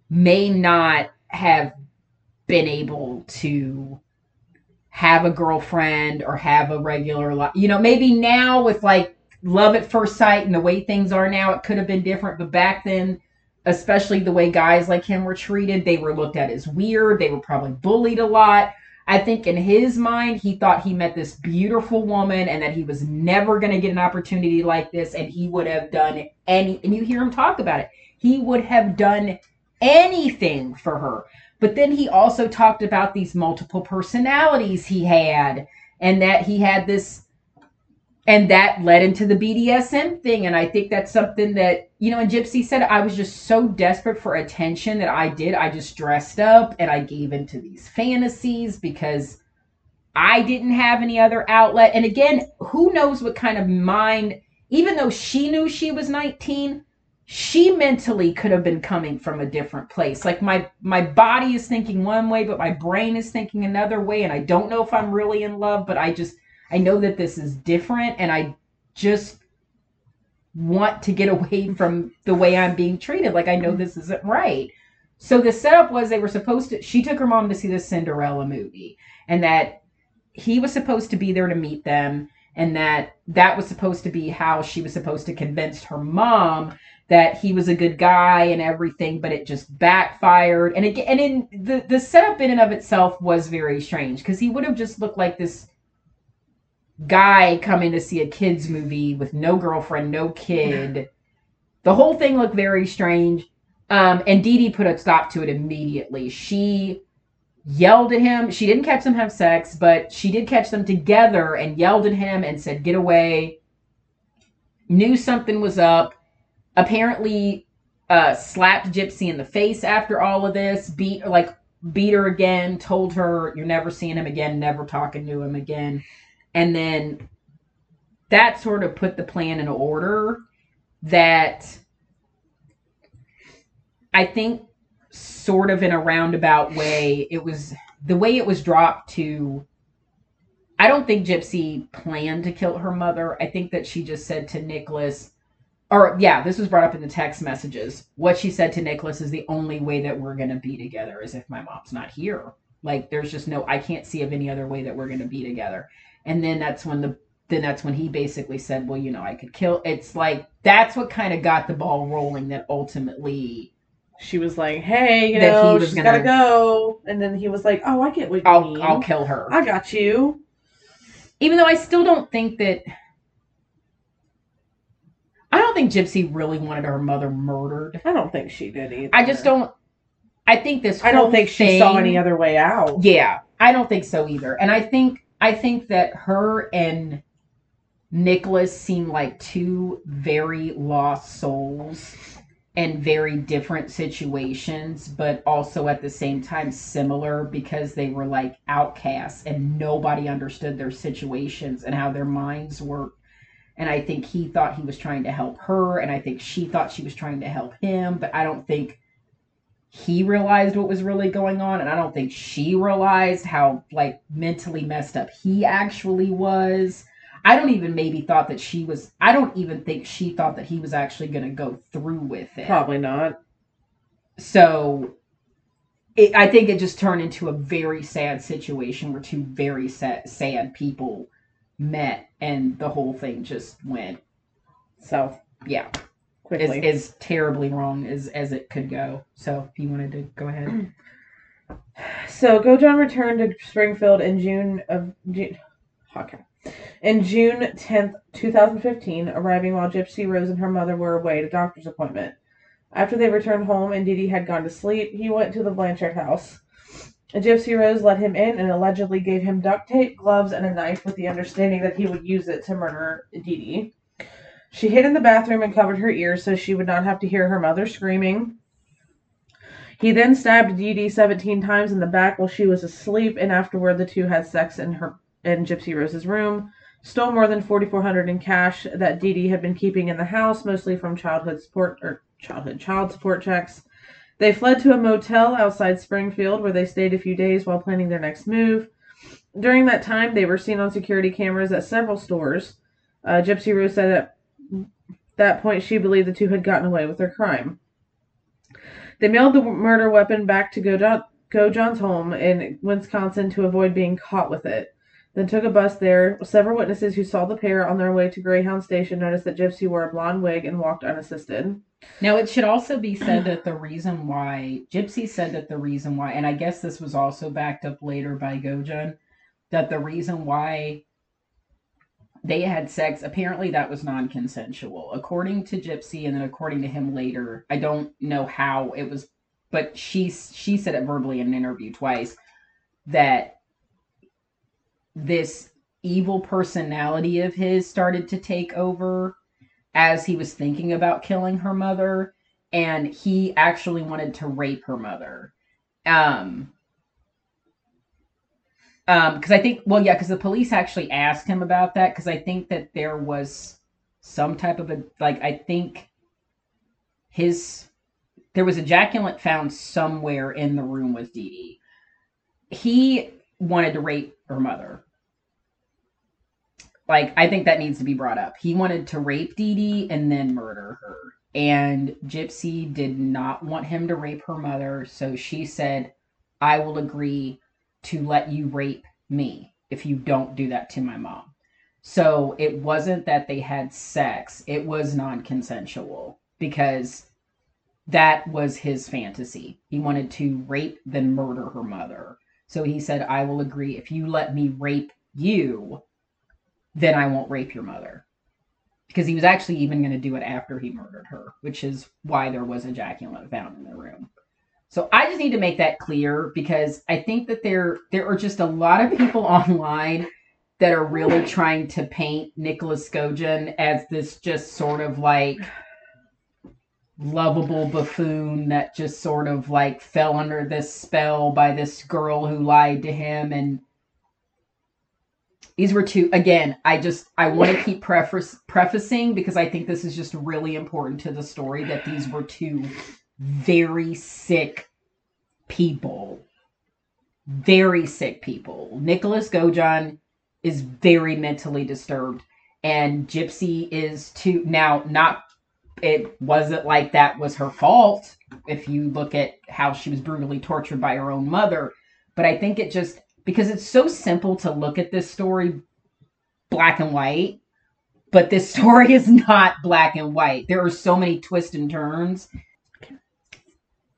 may not have been able to have a girlfriend or have a regular life. You know, maybe now with like love at first sight and the way things are now, it could have been different. But back then, especially the way guys like him were treated. They were looked at as weird. They were probably bullied a lot. I think in his mind, he thought he met this beautiful woman and that he was never going to get an opportunity like this. And he would have done any, and you hear him talk about it, he would have done anything for her. But then he also talked about these multiple personalities he had and that he had this and that led into the BDSM thing. And I think that's something that, you know, and Gypsy said, I was just so desperate for attention that I did. I just dressed up and I gave into these fantasies because I didn't have any other outlet. And again, who knows what kind of mind, even though she knew she was 19, she mentally could have been coming from a different place. Like my my body is thinking one way, but my brain is thinking another way. And I don't know if I'm really in love, but I just I know that this is different and I just want to get away from the way I'm being treated. Like I know mm-hmm. this isn't right. So the setup was they were supposed to she took her mom to see the Cinderella movie and that he was supposed to be there to meet them and that that was supposed to be how she was supposed to convince her mom that he was a good guy and everything but it just backfired and it and in the the setup in and of itself was very strange because he would have just looked like this guy coming to see a kids movie with no girlfriend, no kid. The whole thing looked very strange. Um, and Dee Dee put a stop to it immediately. She yelled at him. She didn't catch them have sex, but she did catch them together and yelled at him and said, "Get away." Knew something was up. Apparently, uh, slapped Gypsy in the face after all of this. Beat like beat her again. Told her, "You're never seeing him again. Never talking to him again." And then that sort of put the plan in order that I think sort of in a roundabout way it was the way it was dropped to I don't think Gypsy planned to kill her mother. I think that she just said to Nicholas, or yeah, this was brought up in the text messages. What she said to Nicholas is the only way that we're going to be together is if my mom's not here. Like, there's just no, I can't see of any other way that we're going to be together and then that's when the then that's when he basically said, "Well, you know, I could kill." It's like that's what kind of got the ball rolling. That ultimately, she was like, "Hey, you know, he was she's gonna, gotta go," and then he was like, "Oh, I get what you I'll, mean. I'll kill her. I got you." Even though I still don't think that. I don't think Gypsy really wanted her mother murdered. I don't think she did either. I just don't. I think this. I don't think she saw any other way out. Yeah, I don't think so either. And I think I think that her and Nicholas seem like two very lost souls and very different situations, but also at the same time similar because they were like outcasts and nobody understood their situations and how their minds worked. And I think he thought he was trying to help her, and I think she thought she was trying to help him, but I don't think he realized what was really going on and i don't think she realized how like mentally messed up he actually was. I don't even maybe thought that she was i don't even think she thought that he was actually going to go through with it. Probably not. so it, i think it just turned into a very sad situation where two very sad, sad people met and the whole thing just went South. Yeah quickly. as, as terribly wrong as as it could go so if you wanted to go ahead So Godejohn returned to Springfield in June of June, okay. In June 10th, 2015, arriving while Gypsy Rose and her mother were away at a doctor's appointment. After they returned home and Dee had gone to sleep, he went to the Blanchard house. Gypsy Rose let him in and allegedly gave him duct tape, gloves, and a knife with the understanding that he would use it to murder Dee. She hid in the bathroom and covered her ears so she would not have to hear her mother screaming. He then stabbed Dee Dee 17 times in the back while she was asleep, and afterward the two had sex in her in Gypsy Rose's room. Stole more than 4,400 in cash that Dee Dee had been keeping in the house, mostly from childhood support or childhood child support checks. They fled to a motel outside Springfield, where they stayed a few days while planning their next move. During that time, they were seen on security cameras at several stores. Uh, Gypsy Rose said at that point she believed the two had gotten away with their crime. They mailed the murder weapon back to Godejohn, Godejohn's home in Wisconsin to avoid being caught with it. Then took a bus there. Several witnesses who saw the pair on their way to Greyhound Station noticed that Gypsy wore a blonde wig and walked unassisted. Now, it should also be said that the reason why Gypsy said that the reason why, and I guess this was also backed up later by Godejohn, that the reason why they had sex apparently that was non-consensual, according to Gypsy, and then according to him later. I don't know how it was, but she she said it verbally in an interview twice that this evil personality of his started to take over as he was thinking about killing her mother and he actually wanted to rape her mother um um because i think well yeah because the police actually asked him about that because i think that there was some type of a like i think his there was ejaculate found somewhere in the room with Dee Dee. He wanted to rape her mother. Like, I think that needs to be brought up. He wanted to rape Dee Dee and then murder her. And Gypsy did not want him to rape her mother, so she said, I will agree to let you rape me if you don't do that to my mom. So it wasn't that they had sex, it was non consensual because that was his fantasy. He wanted to rape, then murder her mother. So he said, I will agree. If you let me rape you, then I won't rape your mother. Because he was actually even going to do it after he murdered her, which is why there was ejaculate found in the room. So I just need to make that clear because I think that there there are just a lot of people online that are really trying to paint Nicholas Godejohn as this just sort of like lovable buffoon that just sort of like fell under this spell by this girl who lied to him. And these were two again i just i want to keep preface, prefacing because i think this is just really important to the story that these were two very sick people. Very sick people. Nicholas godejohn is very mentally disturbed and gypsy is too now not it wasn't like that was her fault if you look at how she was brutally tortured by her own mother but i think it just because it's so simple to look at this story black and white but this story is not black and white. There are so many twists and turns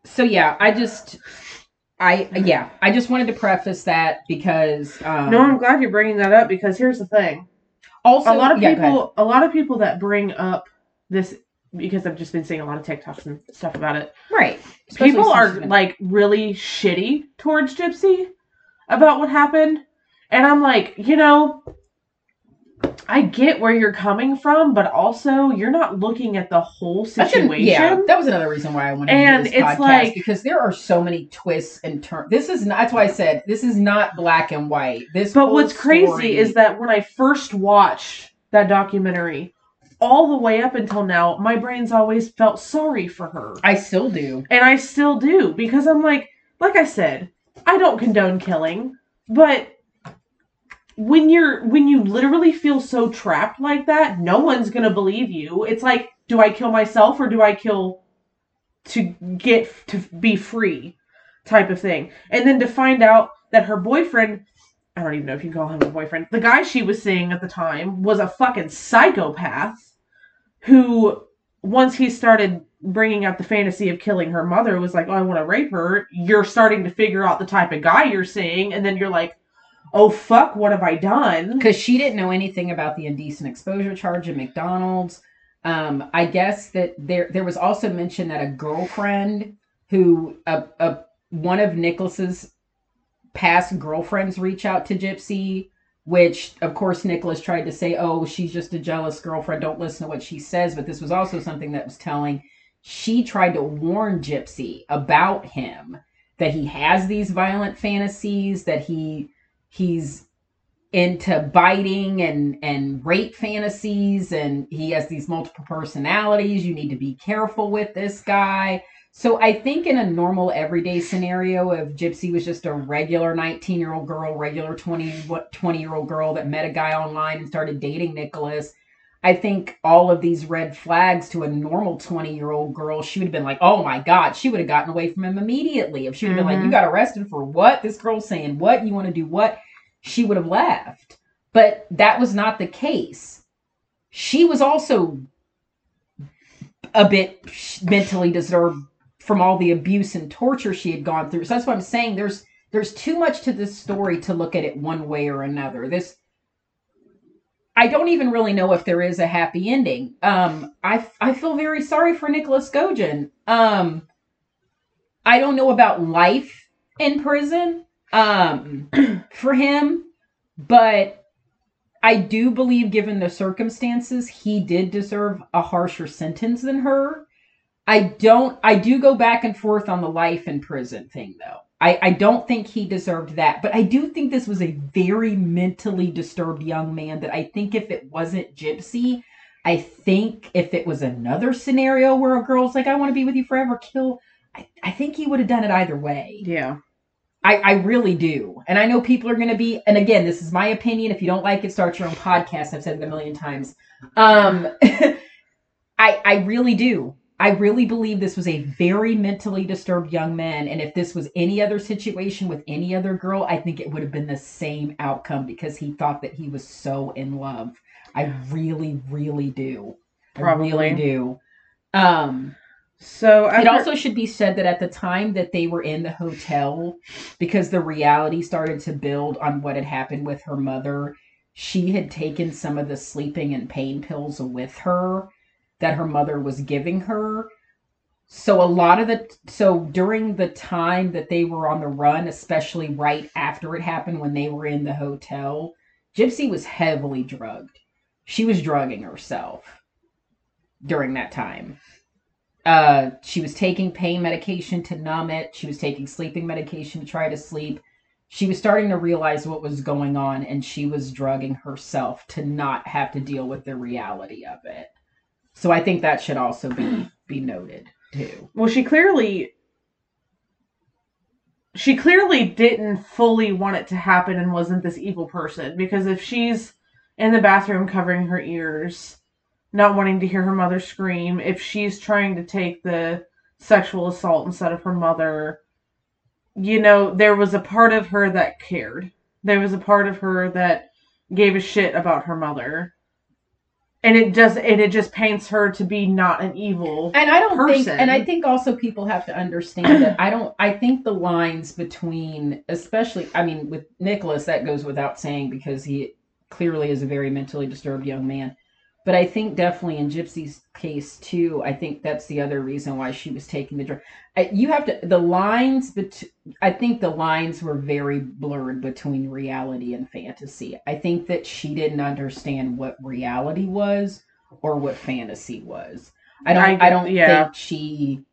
so yeah i just i yeah i just wanted to preface that because um No, I'm glad you're bringing that up because here's the thing. also a lot of yeah, people a lot of people that bring up this because I've just been seeing a lot of TikToks and stuff about it. Right. Especially People are like really shitty towards Gypsy about what happened. And I'm like, you know, I get where you're coming from, but also you're not looking at the whole That's an- situation. yeah, that was another reason why I wanted And to do this it's podcast like- because there are so many twists and turns. This is not, that's why I said this is not black and white. This, But what's crazy is that when I first watched that documentary, all the way up until now, my brain's always felt sorry for her. I still do. And I still do because I'm like, like I said, I don't condone killing, but when you're when you literally feel so trapped like that, no one's going to believe you. It's like, do I kill myself or do I kill to get to be free type of thing. And then to find out that her boyfriend I don't even know if you call him a boyfriend. The guy she was seeing at the time was a fucking psychopath who once he started bringing out the fantasy of killing her mother was like, "Oh, I want to rape her." You're starting to figure out the type of guy you're seeing and then you're like, "Oh fuck, what have I done?" because she didn't know anything about the indecent exposure charge at McDonald's. Um, I guess that there there was also mention that a girlfriend who a, a one of Nicholas's past girlfriends reach out to Gypsy, which of course Nicholas tried to say, "Oh, she's just a jealous girlfriend. Don't listen to what she says." But this was also something that was telling. She tried to warn Gypsy about him that he has these violent fantasies, that he he's into biting and and rape fantasies and he has these multiple personalities. You need to be careful with this guy. So i think in a normal everyday scenario if gypsy was just a regular 19 year old girl regular 20 what 20 year old girl that met a guy online and started dating nicholas i think all of these red flags to a normal 20 year old girl she would have been like oh my god she would have gotten away from him immediately if she would have been like you mm-hmm. got arrested for what this girl's saying what you want to do what she would have left. But that was not the case. She was also a bit mentally disturbed from all the abuse and torture she had gone through. So that's what I'm saying. There's there's too much to this story to look at it one way or another. This I don't even really know if there is a happy ending. Um, I I feel very sorry for Nicholas Godejohn. Um, I don't know about life in prison um, for him, but I do believe, given the circumstances, he did deserve a harsher sentence than her. I don't. I do go back and forth on the life in prison thing, though. I, I don't think he deserved that, but I do think this was a very mentally disturbed young man. That I think if it wasn't Gypsy, I think if it was another scenario where a girl's like, "I want to be with you forever," kill. I, I think he would have done it either way. Yeah. I, I really do. And I know people are going to be, and again, this is my opinion. If you don't like it, start your own podcast. I've said it a million times. Um, I, I really do. I really believe this was a very mentally disturbed young man. And if this was any other situation with any other girl, I think it would have been the same outcome because he thought that he was so in love. I really, really do. I Probably. really do. Um, So it also should be said that at the time that they were in the hotel, because the reality started to build on what had happened with her mother, she had taken some of the sleeping and pain pills with her that her mother was giving her. So a lot of the so during the time that they were on the run, especially right after it happened when they were in the hotel, Gypsy was heavily drugged. She was drugging herself during that time. Uh, she was taking pain medication to numb it. She was taking sleeping medication to try to sleep. She was starting to realize what was going on, and she was drugging herself to not have to deal with the reality of it. So I think that should also be be noted too. well, she clearly she clearly didn't fully want it to happen and wasn't this evil person because if she's in the bathroom covering her ears, not wanting to hear her mother scream, if she's trying to take the sexual assault instead of her mother, you know, there was a part of her that cared. There was a part of her that gave a shit about her mother. And it does and it just paints her to be not an evil And I don't think, person. and I think also people have to understand that I don't, I think the lines between, especially, I mean, with Nicholas, that goes without saying because he clearly is a very mentally disturbed young man. But I think definitely in Gypsy's case too, I think that's the other reason why she was taking the drug. You have to the lines, but I think the lines were very blurred between reality and fantasy. I think that she didn't understand what reality was or what fantasy was. I don't. I I, don't yeah. think she.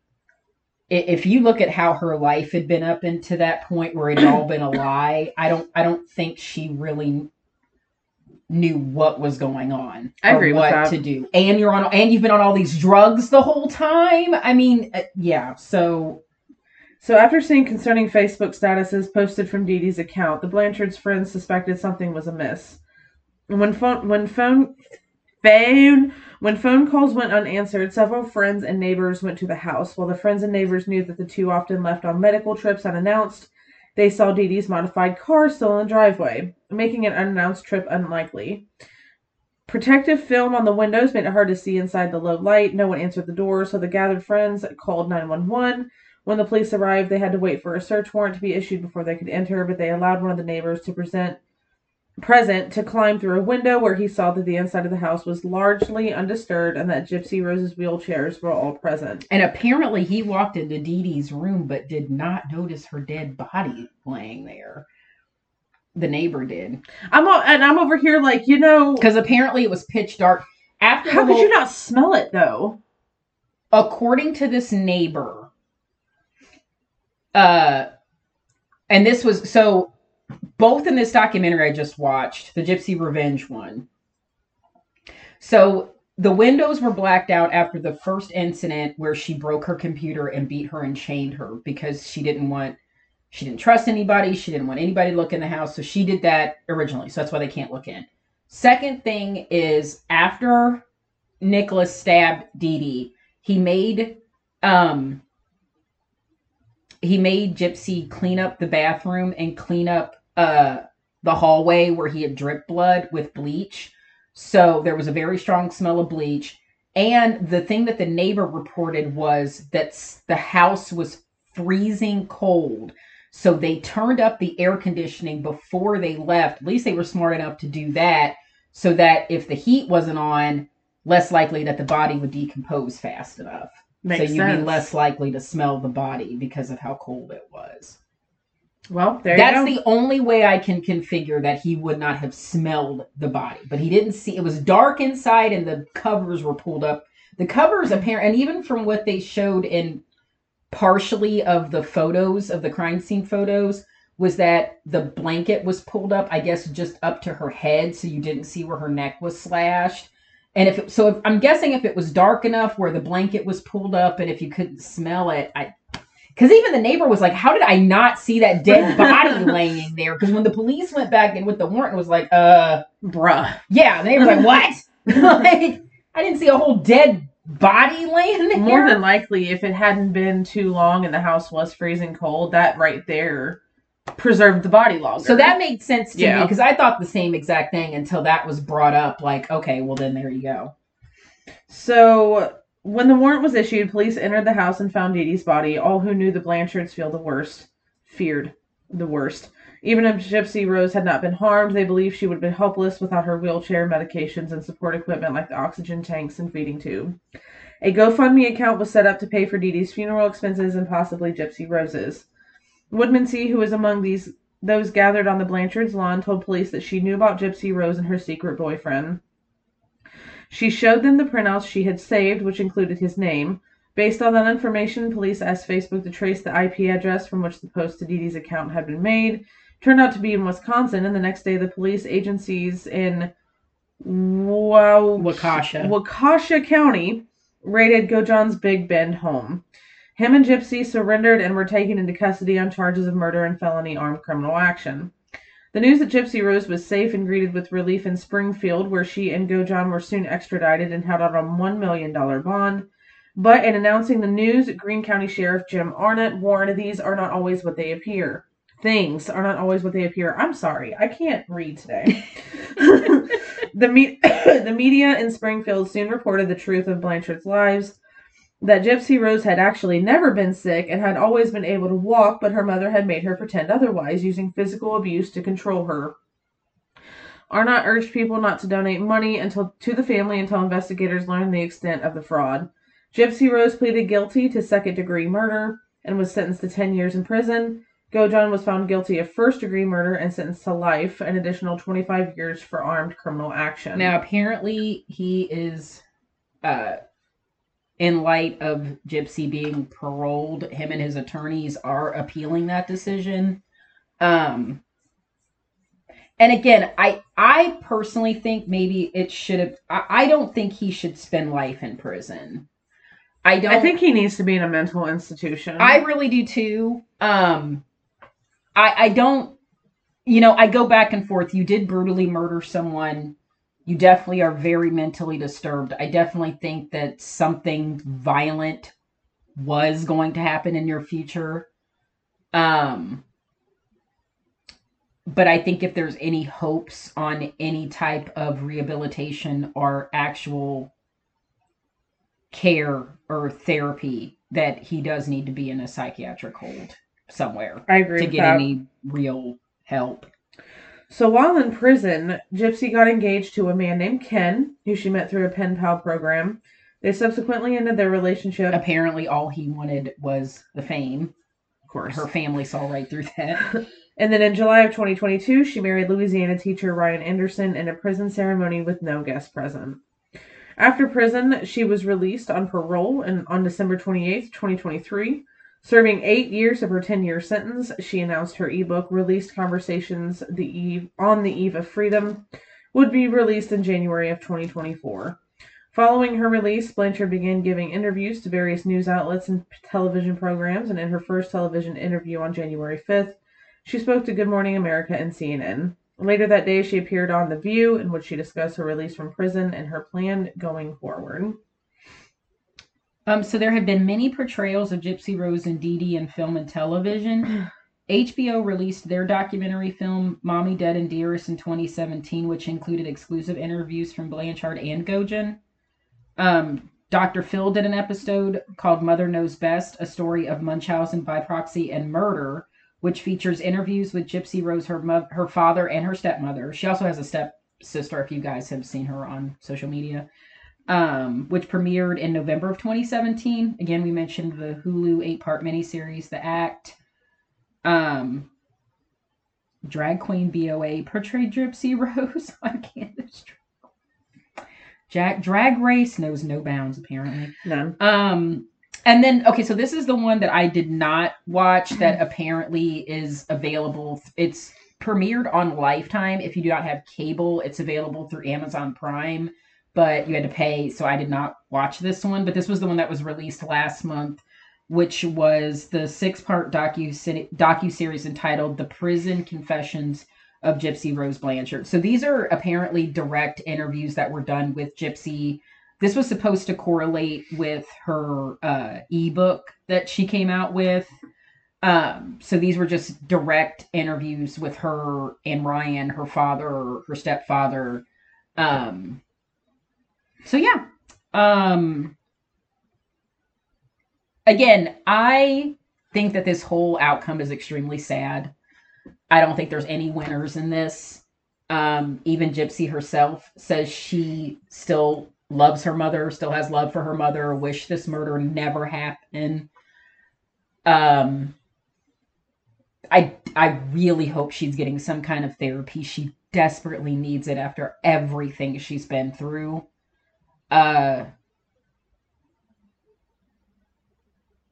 If you look at how her life had been up into that point where it had all been a lie, I don't. I don't think she really knew what was going on. I agree with what that. to do. And you're on. And you've been on all these drugs the whole time. I mean, uh, yeah. So So after seeing concerning Facebook statuses posted from Dee Dee's account, the Blanchard's friends suspected something was amiss. When phone when phone phone when phone calls went unanswered, several friends and neighbors went to the house. While the friends and neighbors knew that the two often left on medical trips unannounced, they saw Dee Dee's modified car still in the driveway, making an unannounced trip unlikely. Protective film on the windows made it hard to see inside the low light. No one answered the door, so the gathered friends called 911. When the police arrived, they had to wait for a search warrant to be issued before they could enter, but they allowed one of the neighbors to present present to climb through a window where he saw that the inside of the house was largely undisturbed and that Gypsy Rose's wheelchairs were all present. and apparently he walked into Dee Dee's room, but did not notice her dead body laying there. The neighbor did I'm o- and I'm over here like, you know, because apparently it was pitch dark. After how could whole- you not smell it though? according to this neighbor uh and this was so both in this documentary i just watched the gypsy revenge one. So the windows were blacked out after the first incident where she broke her computer and beat her and chained her because she didn't want she didn't trust anybody she didn't want anybody to look in the house so she did that originally so that's why they can't look in. Second thing is after nicholas stabbed Dee Dee, he made um he made gypsy clean up the bathroom and clean up uh the hallway where he had dripped blood with bleach. So there was a very strong smell of bleach. And the thing that the neighbor reported was that the house was freezing cold. So they turned up the air conditioning before they left. At least they were smart enough to do that so that if the heat wasn't on less likely that the body would decompose fast enough. Makes so you'd sense. be less likely to smell the body because of how cold it was. Well, there That's you go. the only way I can configure that he would not have smelled the body. But he didn't see it was dark inside and the covers were pulled up. The covers apparent and even from what they showed in partially of the photos of the crime scene photos was that the blanket was pulled up, I guess just up to her head so you didn't see where her neck was slashed. And if it, so, if, I'm guessing if it was dark enough where the blanket was pulled up, and if you couldn't smell it, I, because even the neighbor was like, "How did I not see that dead body laying there?" Because when the police went back in with the warrant, it was like, "Uh, Bruh. yeah." The neighbor's like, "What?" like, I didn't see a whole dead body laying there. More than likely, if it hadn't been too long and the house was freezing cold, that right there preserved the body longer. So that made sense to me because I thought the same exact thing until that was brought up. Like, okay, well then there you go. So when the warrant was issued, police entered the house and found Dee Dee's body. All who knew the Blanchards feel the worst, feared the worst. Even if Gypsy Rose had not been harmed, they believed she would have been helpless without her wheelchair, medications, and support equipment like the oxygen tanks and feeding tube. A GoFundMe account was set up to pay for Dee Dee's funeral expenses and possibly Gypsy Rose's. Woodmansee, who was among these those gathered on the Blanchard's lawn, told police that she knew about Gypsy Rose and her secret boyfriend. She showed them the printouts she had saved, which included his name. Based on that information, police asked Facebook to trace the IP address from which the post to Dee's account had been made. Turned out to be in Wisconsin, and the next day the police agencies in wow, Waukesha. Waukesha County raided Godejohn's Big Bend home. Him and Gypsy surrendered and were taken into custody on charges of murder and felony armed criminal action. The news that Gypsy Rose was safe and greeted with relief in Springfield, where she and Godejohn were soon extradited and held out on $1 million bond. But in announcing the news, Greene County Sheriff Jim Arnott warned these are not always what they appear. Things are not always what they appear. I'm sorry, I can't read today. the, me- the media in Springfield soon reported the truth of Blanchard's lives that Gypsy Rose had actually never been sick and had always been able to walk, but her mother had made her pretend otherwise, using physical abuse to control her. Arnott urged people not to donate money until to the family until investigators learned the extent of the fraud. Gypsy Rose pleaded guilty to second degree murder and was sentenced to 10 years in prison. Godejohn was found guilty of first degree murder and sentenced to life, an additional 25 years for armed criminal action. Now, apparently, he is, uh, in light of Gypsy being paroled, him and his attorneys are appealing that decision. Um, and again, I I personally think maybe it should have. I, I don't think he should spend life in prison. I don't. I think he needs to be in a mental institution. I really do too. Um, I I don't. You know, I go back and forth. You did brutally murder someone. You definitely are very mentally disturbed. I definitely think that something violent was going to happen in your future. Um, but I think if there's any hopes on any type of rehabilitation or actual care or therapy, that he does need to be in a psychiatric hold somewhere I agree to get that. any real help. So while in prison, Gypsy got engaged to a man named Ken, who she met through a pen pal program. They subsequently ended their relationship. Apparently, all he wanted was the fame. Of course. Her family saw right through that. And then in July of 2022, she married Louisiana teacher Ryan Anderson in a prison ceremony with no guests present. After prison, she was released on parole and on December 28th, 2023. Serving eight years of her 10-year sentence, she announced her ebook, Released Conversations the Eve on the Eve of Freedom, would be released in January of 2024. Following her release, Blanchard began giving interviews to various news outlets and television programs, and in her first television interview on January 5th, she spoke to Good Morning America and CNN. Later that day, she appeared on The View, in which she discussed her release from prison and her plan going forward. Um, so there have been many portrayals of Gypsy Rose and Dee Dee in film and television. HBO released their documentary film "Mommy Dead and Dearest" in 2017, which included exclusive interviews from Blanchard and Godejohn. Um, Dr. Phil did an episode called "Mother Knows Best: A Story of Munchausen by Proxy and Murder," which features interviews with Gypsy Rose, her mo- her father, and her stepmother. She also has a stepsister. If you guys have seen her on social media um, which premiered in November of 2017. Again, we mentioned the Hulu eight part miniseries, The Act. Um, drag queen BOA portrayed Gypsy Rose on Candace. Jack Drag Race knows no bounds apparently. None. Um, and then okay, so this is the one that I did not watch that apparently is available. It's premiered on Lifetime. If you do not have cable, it's available through Amazon Prime but you had to pay, so I did not watch this one. But this was the one that was released last month, which was the six-part docu docu series entitled "The Prison Confessions of Gypsy Rose Blanchard." So these are apparently direct interviews that were done with Gypsy. This was supposed to correlate with her uh, ebook that she came out with. Um, so these were just direct interviews with her and Ryan, her father, her stepfather. Um, so yeah. Um again, I think that this whole outcome is extremely sad. I don't think there's any winners in this. Um even Gypsy herself says she still loves her mother, still has love for her mother, wish this murder never happened. Um I I really hope she's getting some kind of therapy. She desperately needs it after everything she's been through uh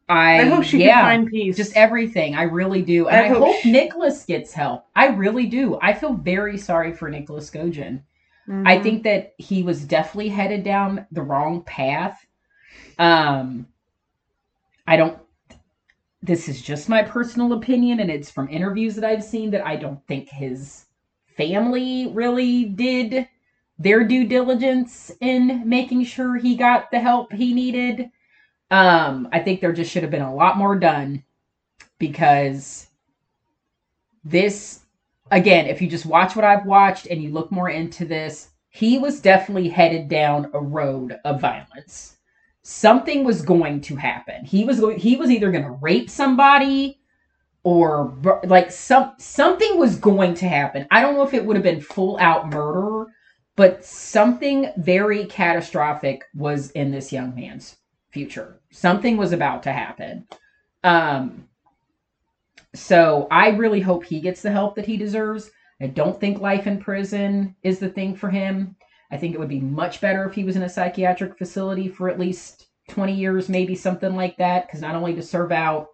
I, I hope she yeah, can find peace. just everything. I really do. And I I, hope hope she- Nicholas gets help. I really do. I feel very sorry for Nicholas Godejohn. I Mhm. think that he was definitely headed down the wrong path. Um I don't this is just my personal opinion and it's from interviews that I've seen that I don't think his family really did their due diligence in making sure he got the help he needed. Um, I think there just should have been a lot more done because this, again, if you just watch what I've watched and you look more into this, he was definitely headed down a road of violence. Something was going to happen. He was he was either going to rape somebody or like some something was going to happen. I don't know if it would have been full out murder, but something very catastrophic was in this young man's future. Something was about to happen. Um so I really hope he gets the help that he deserves. I don't think life in prison is the thing for him. I think it would be much better if he was in a psychiatric facility for at least 20 years, maybe something like that, because not only to serve out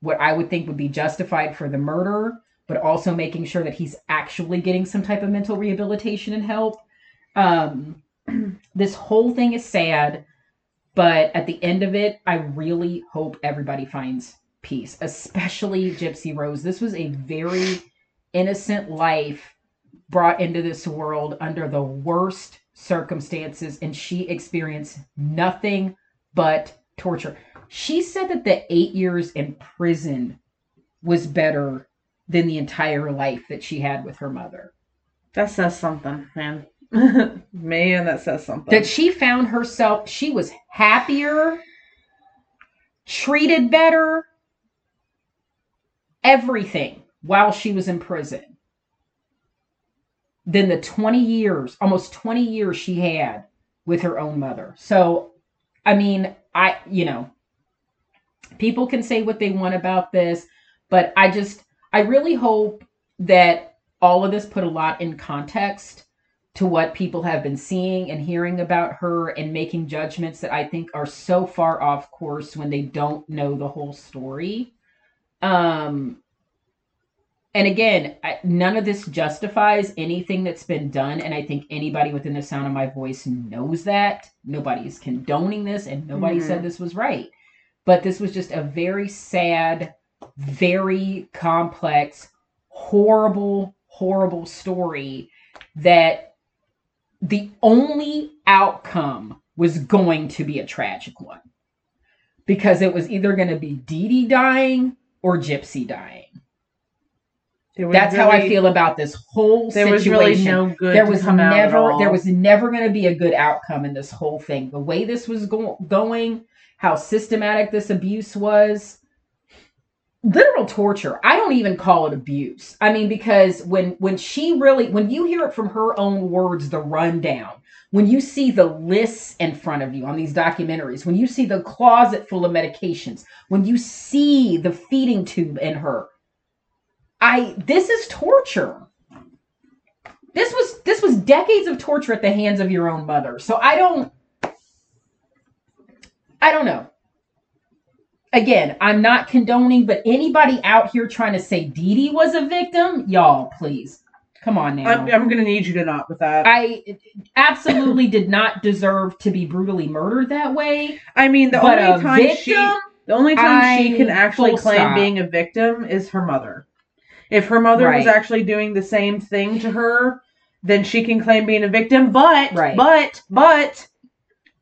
what I would think would be justified for the murder, but also making sure that he's actually getting some type of mental rehabilitation and help. Um, this whole thing is sad, but at the end of it, I really hope everybody finds peace, especially Gypsy Rose. This was a very innocent life brought into this world under the worst circumstances, and she experienced nothing but torture. She said that the eight years in prison was better than the entire life that she had with her mother. That says something, man. man, that says something. That she found herself, she was happier, treated better, everything while she was in prison than the 20 years, almost 20 years she had with her own mother. So, I mean, I, you know, people can say what they want about this, but I just, I really hope that all of this put a lot in context to what people have been seeing and hearing about her and making judgments that I think are so far off course when they don't know the whole story. Um, and again, I, none of this justifies anything that's been done. And I think anybody within the sound of my voice knows that. Nobody's condoning this, and nobody Mhm. said this was right. But this was just a very sad, very complex, horrible, horrible story that the only outcome was going to be a tragic one. Because it was either going to be Dee Dee dying or Gypsy dying. There was That's how I feel about this whole There was situation. really no good. there was come out at never all. there was never going to be a good outcome in this whole thing. The way this was go- going, how systematic this abuse was, literal torture. I don't even call it abuse. I mean because when when she really when you hear it from her own words the rundown, when you see the lists in front of you on these documentaries, when you see the closet full of medications, when you see the feeding tube in her, I this is torture. This was this was decades of torture at the hands of your own mother. So I don't I don't know. Again, I'm not condoning, but anybody out here trying to say Dee Dee was a victim, y'all, please. Come on now. I'm, I'm gonna need you to not with that. I absolutely did not deserve to be brutally murdered that way. I mean, the only time victim, she, the only time she can actually claim stop. being a victim is her mother. If her mother was actually doing the same thing to her, then she can claim being a victim. But, Right. but, but,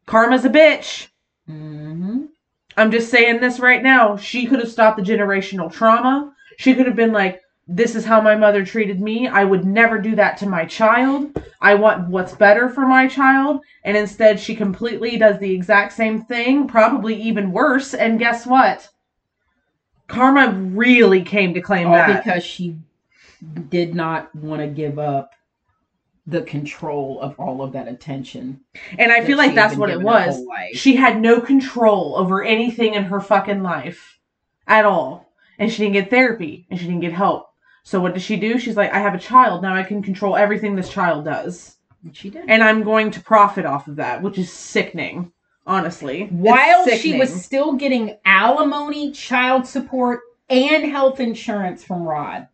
karma's a bitch. Mhm. I'm just saying this right now. She could have stopped the generational trauma. She could have been like, this is how my mother treated me. I would never do that to my child. I want what's better for my child. And instead, she completely does the exact same thing, probably even worse. And guess what? Karma really came to claim all that. because she did not want to give up the control of all of that attention. and I that feel like that's what it was. She had no control over anything in her fucking life at all. And she didn't get therapy and she didn't get help. So what does she do? She's like, I have a child. Now I can control everything this child does. And she did. And I'm going to profit off of that, which is sickening, honestly. While she was still getting alimony, child support, and health insurance from Rod,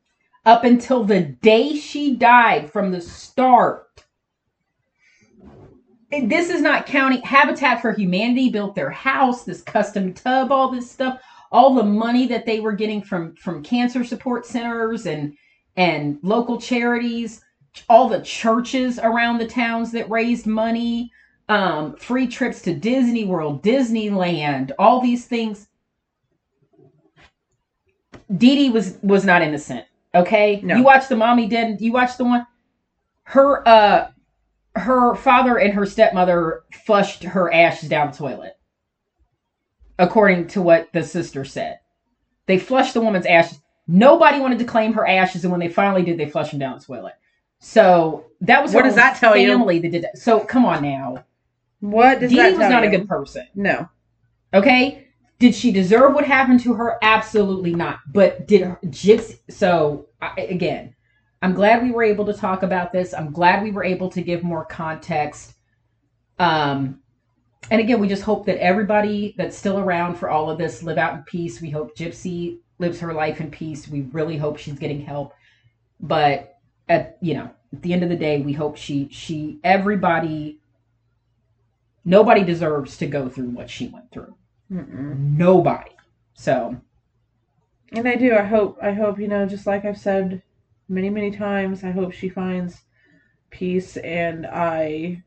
up until the day she died from the start. And This is not counting Habitat for Humanity built their house, this custom tub, all this stuff, all the money that they were getting from from cancer support centers and and local charities, all the churches around the towns that raised money, um, free trips to Disney World, Disneyland, all these things. Dee Dee was was not innocent. Okay, No. you watch the mommy dead. You watch the one. Her uh, her father and her stepmother flushed her ashes down the toilet. According to what the sister said, they flushed the woman's ashes. Nobody wanted to claim her ashes, and when they finally did, they flushed them down the toilet. So that was What her does that tell you? family that did that. So come on now, What does Dee that Dee was tell not you? a good person. No. Okay. Did she deserve what happened to her? Absolutely not. But did her, Gypsy? So I, again, I'm glad we were able to talk about this. I'm glad we were able to give more context. Um, and again, we just hope that everybody that's still around for all of this live out in peace. We hope Gypsy lives her life in peace. We really hope she's getting help. But at you know, at the end of the day, we hope she she everybody nobody deserves to go through what she went through Mm-mm. nobody. So And I do. I hope. I hope you know. Just like I've said many, many times, I hope she finds peace. And I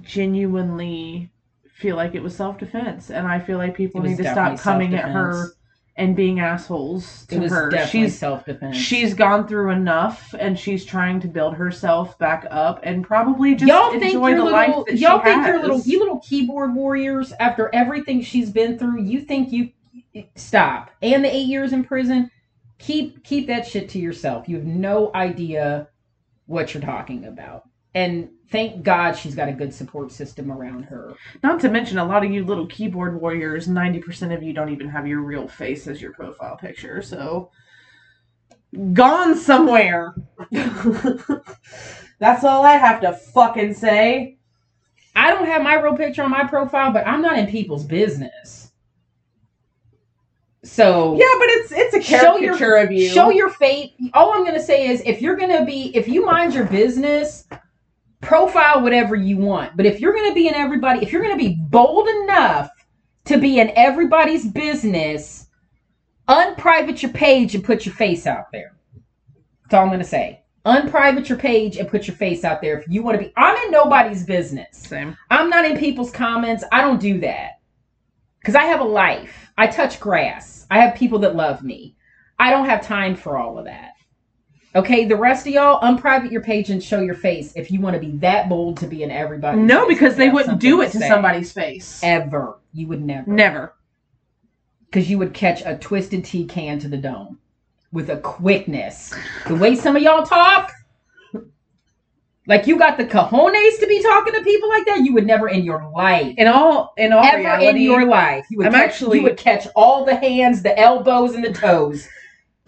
genuinely feel like it was self defense, and I feel like people need to stop coming at her. And being assholes to it was her. She's self defense. she's gone through enough, and she's trying to build herself back up, and probably just y'all think enjoy the little life that y'all think has. your little you little keyboard warriors after everything she's been through. You think you stop and the eight years in prison. Keep keep that shit to yourself. You have no idea what you're talking about. And thank God she's got a good support system around her. Not to mention, a lot of you little keyboard warriors, 90% of you don't even have your real face as your profile picture, so. Gone somewhere! That's all I have to fucking say. I don't have my real picture on my profile, but I'm not in people's business. So Yeah, but it's it's a Show your- caricature of you. show your fate. All I'm gonna say is if you're gonna be if you mind your business, profile whatever you want. But if you're gonna be in everybody, if you're gonna be bold enough to be in everybody's business, unprivate your page and put your face out there. That's all I'm gonna say. Unprivate your page and put your face out there if you want to be. I'm in nobody's business. Same. I'm not in people's comments. I don't do that. Because I have a life. I touch grass. I have people that love me. I don't have time for all of that. Okay, the rest of y'all, unprivate your page and show your face if you want to be that bold to be in everybody. No, because they wouldn't do it to somebody's face. Ever. You would never. Never. Because you would catch a twisted tea can to the dome with a quickness. The way some of y'all talk, like you got the cojones to be talking to people like that, you would never in your life In all, in all ever reality, in your life. You would I'm catch, actually- you would catch all the hands, the elbows, and the toes.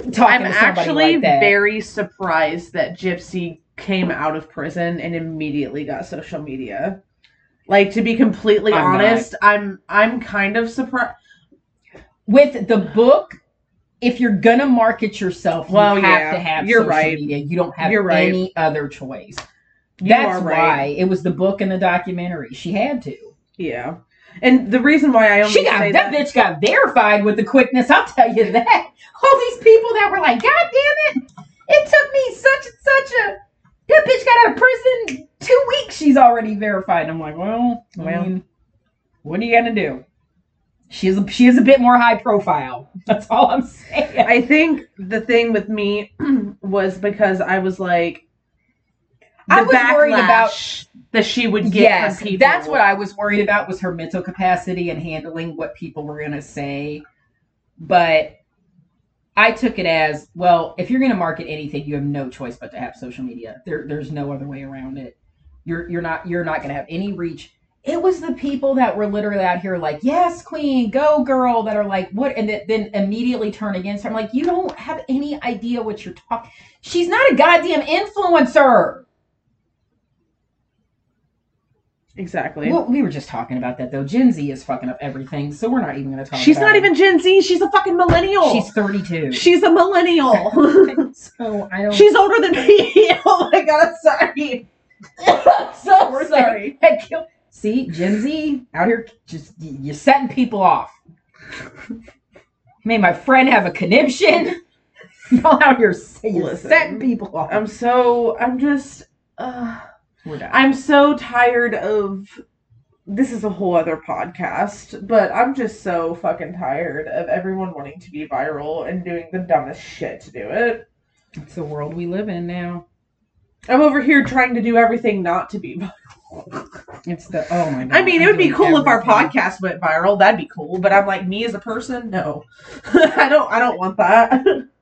I'm actually like very surprised that Gypsy came out of prison and immediately got social media. Like to be completely I'm not. honest, I'm I'm kind of surprised. with the book. If you're gonna market yourself, well, you have yeah, to have you're social right. media. You don't have You're right. any other choice. You That's right. why it was the book and the documentary. She had to. Yeah, and the reason why I only She got that, that, bitch got verified with the quickness. I'll tell you that. All these people that were like, God damn it, it took me such and such a that bitch got out of prison two weeks. She's already verified. And I'm like, well, Well. what are you gonna do? She is a, she is a bit more high profile. That's all I'm saying. I think the thing with me was because I was like, I was worried about- that she would get yes, from people. that's what I was worried about was her mental capacity and handling what people were gonna say. But I took it as well. If you're gonna market anything, you have no choice but to have social media. There, there's no other way around it. You're you're not you're not gonna have any reach. It was the people that were literally out here like, "Yes, queen, go girl," that are like, "What?" and that then immediately turn against her. I'm like, you don't have any idea what you're talking. She's not a goddamn influencer. Exactly. Well, we were just talking about that though. Gen Z is fucking up everything, so we're not even going to talk. About. She's not it. even Gen Z. She's a fucking millennial. She's 32. She's a millennial. so I don't. She's older than me. oh my god, sorry. so We're sorry. Kill- See, Gen Z out here just you're setting people off. Made my friend have a conniption. Y'all out here you're setting people off. I'm so I'm just uh, we're done. I'm so tired of this is a whole other podcast, but I'm just so fucking tired of everyone wanting to be viral and doing the dumbest shit to do it. it's the world we live in now. I'm over here trying to do everything not to be viral. It's the oh my god. I mean, it would be cool if our podcast went viral. That'd be cool. But I'm like me as a person, no. I don't I don't want that.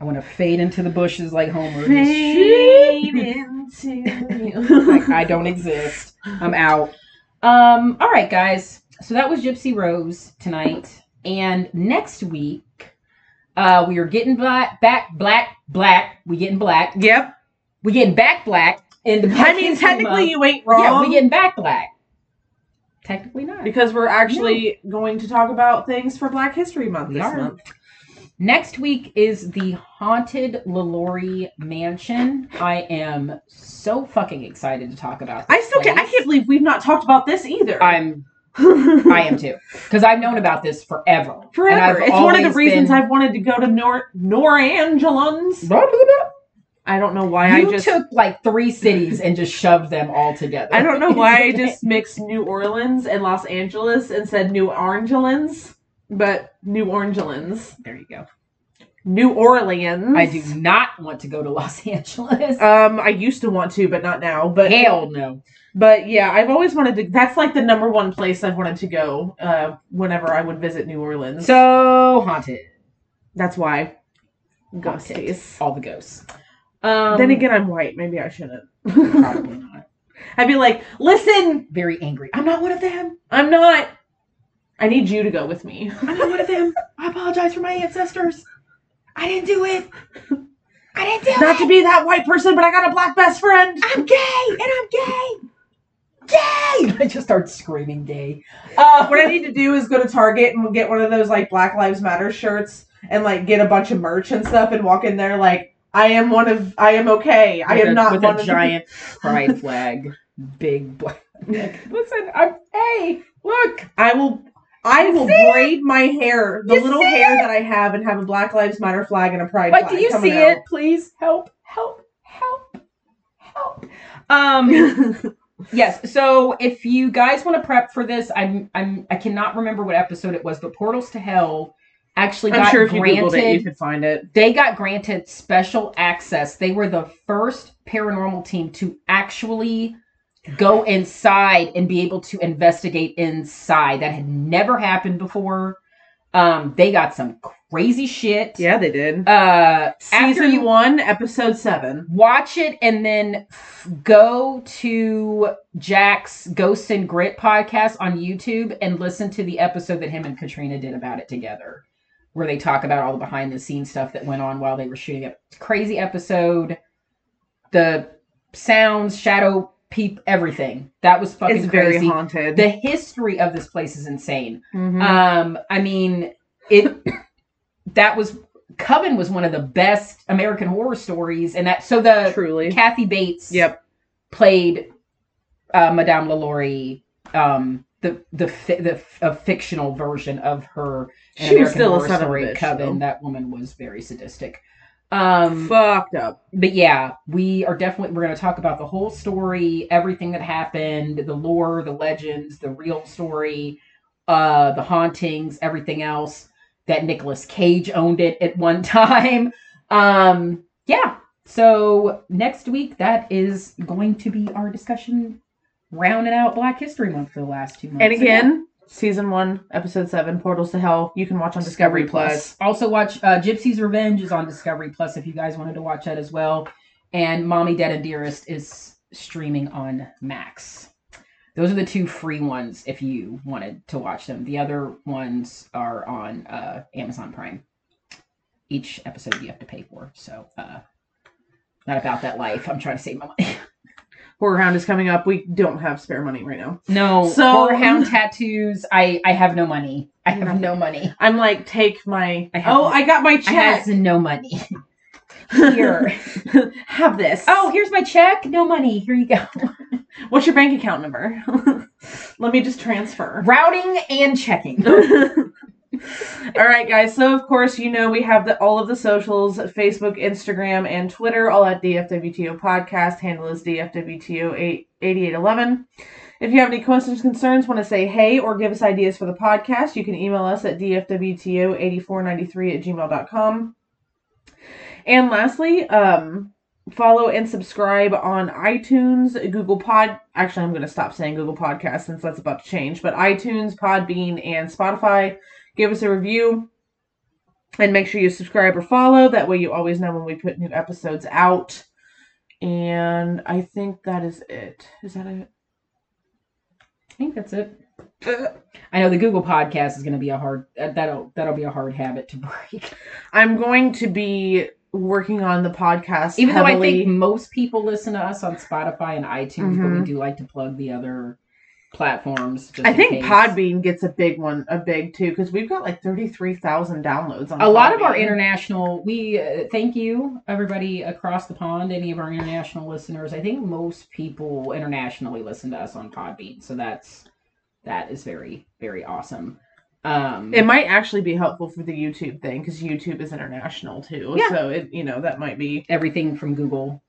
I want to fade into the bushes like Homer. Fade into you. like I don't exist. I'm out. Um, all right, guys. So that was Gypsy Rose tonight. And next week, uh, we are getting black back black black. We getting black. Yep. We getting back black. And the I mean, technically, you ain't wrong. yeah, we getting back black. Technically not. because we're actually going to talk about things for Black History Month We this are. month. Next week is the haunted LaLaurie Mansion. I am so fucking excited to talk about. This I still can't. I can't believe we've not talked about this either. I'm. I am too, because I've known about this forever. And I've Forever. It's one of the reasons been- I've wanted to go to Nor Norangelans. Blah, blah, blah. I don't know why You I just. took like three cities and just shoved them all together. I don't know why I just mixed New Orleans and Los Angeles and said New Orangelans, but New Orleans. There you go. New Orleans. I do not want to go to Los Angeles. Um, I used to want to, but not now. But Hell no. But yeah, I've always wanted to. That's like the number one place I've wanted to go. Uh, whenever I would visit New Orleans. So haunted. that's why. Ghosties. All the ghosts. Um, then again, I'm white. Maybe I shouldn't. probably not. I'd be like, listen, Very angry. I'm not one of them. I'm not. I need you to go with me. I'm not one of them. I apologize for my ancestors. I didn't do it. I didn't do it. Not it. to be that white person, but I got a black best friend. I'm gay and I'm gay. Gay! I just start screaming gay. Uh, What I need to do is go to Target and get one of those like Black Lives Matter shirts and like get a bunch of merch and stuff and walk in there like I am one of I am okay. I with am a, not with one a of giant pride flag, big black. Listen, I'm hey, look. I will I will see it? braid my hair, the You little see hair that I have, and have a Black Lives Matter flag and a pride Like, flag. do you see out. it? Please help, help, help, help. Um. Yes. So if you guys want to prep for this, I'm I'm I cannot remember what episode it was, but Portals to Hell actually I'm got sure if you granted. googled it, you could find it. they got granted special access. They were the first paranormal team to actually go inside and be able to investigate inside. That had never happened before. Um, they got some crazy shit. Yeah, they did. Uh, Season you one, episode seven. watch it and then f- go to Jack's Ghosts and Grit podcast on YouTube and listen to the episode that him and Katrina did about it together, where they talk about all the behind the scenes stuff that went on while they were shooting it. Crazy episode. The sounds, shadow peep, everything. That was fucking It's very crazy. haunted. The history of this place is insane. Mhm. Um, I mean, it that was Coven was one of the best American horror stories, and that so the Truly. Kathy Bates Yep. played uh, Madame LaLaurie, um, the the fi- the f- a fictional version of her She was still a son of a Story. bitch, Coven. though. That woman was very sadistic. Um, Fucked up. but yeah, we are definitely we're going to talk about the whole story, everything that happened, the lore, the legends, the real story, uh, the hauntings, everything else. That Nicolas Cage owned it at one time. Um, yeah. So next week, that is going to be our discussion, rounding out Black History Month for the last two months. And yeah. again, season one, episode seven, Portals to Hell. You can watch on Discovery, Plus. Also, watch uh, Gypsy's Revenge is on Discovery Plus if you guys wanted to watch that as well. And Mommy Dead and Dearest is streaming on Max. Those are the two free ones if you wanted to watch them. The other ones are on uh, Amazon Prime. Each episode you have to pay for. So, uh, not about that life. I'm trying to save my money. Horror Hound is coming up. We don't have spare money right now. No, So- Horror Hound tattoos. I I have no money. I have no money. I'm like, take my. I have- oh, I got my I check. have no money. Here. have this. Oh, here's my check. No money. Here you go. what's your bank account number? Let me just transfer. Routing and checking. all right, guys. So of course, you know we have the all of the socials: Facebook, Instagram, and Twitter, all at DFWTO Podcast. Handle is DFWTO eight eighty eight eleven. If you have any questions, concerns, want to say hey, or give us ideas for the podcast, you can email us at dfwto8493 at gmail.com. And lastly, um, follow and subscribe on iTunes, Google Pod. Actually, I'm going to stop saying Google Podcast since that's about to change. But iTunes, Podbean, and Spotify. Give us a review. And make sure you subscribe or follow. That way you always know when we put new episodes out. And I think that is it. Is that it? I think that's it. I know the Google podcast is going to be a hard uh, that'll that'll be a hard habit to break. I'm going to be working on the podcast. Even though I think most people listen to us on Spotify and iTunes, but we Mhm. do like to plug the other platforms. just I think. Podbean gets a big one, a big too, because we've got like thirty three thousand downloads on. a lot of our international we uh, thank you everybody across the pond any of our international listeners i think most people internationally listen to us on podbean so that's that is very very awesome um It might actually be helpful for the YouTube thing because YouTube is international too. Yeah. So it, you know, that might be. everything from google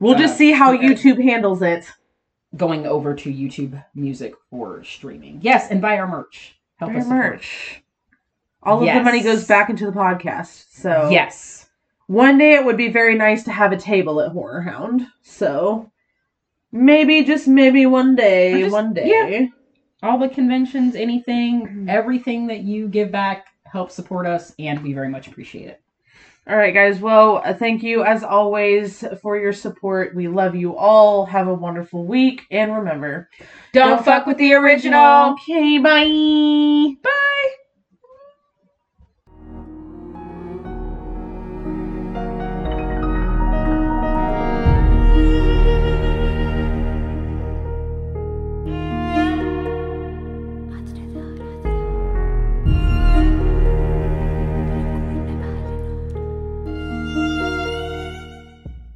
We'll just Uh, see how okay. YouTube handles it. Going over to youtube music for streaming yes and buy our merch help Buy us support. merch. All of the money goes back into the podcast. So yes one day it would be very nice to have a table at Horror Hound. So maybe just maybe one day, just- one day. yeah. all the conventions anything Mhm. everything that you give back helps support us and we very much appreciate it All right, guys. Well, uh, thank you as always for your support. We love you all. Have a wonderful week. And remember, don't, fuck with the original Okay, bye. bye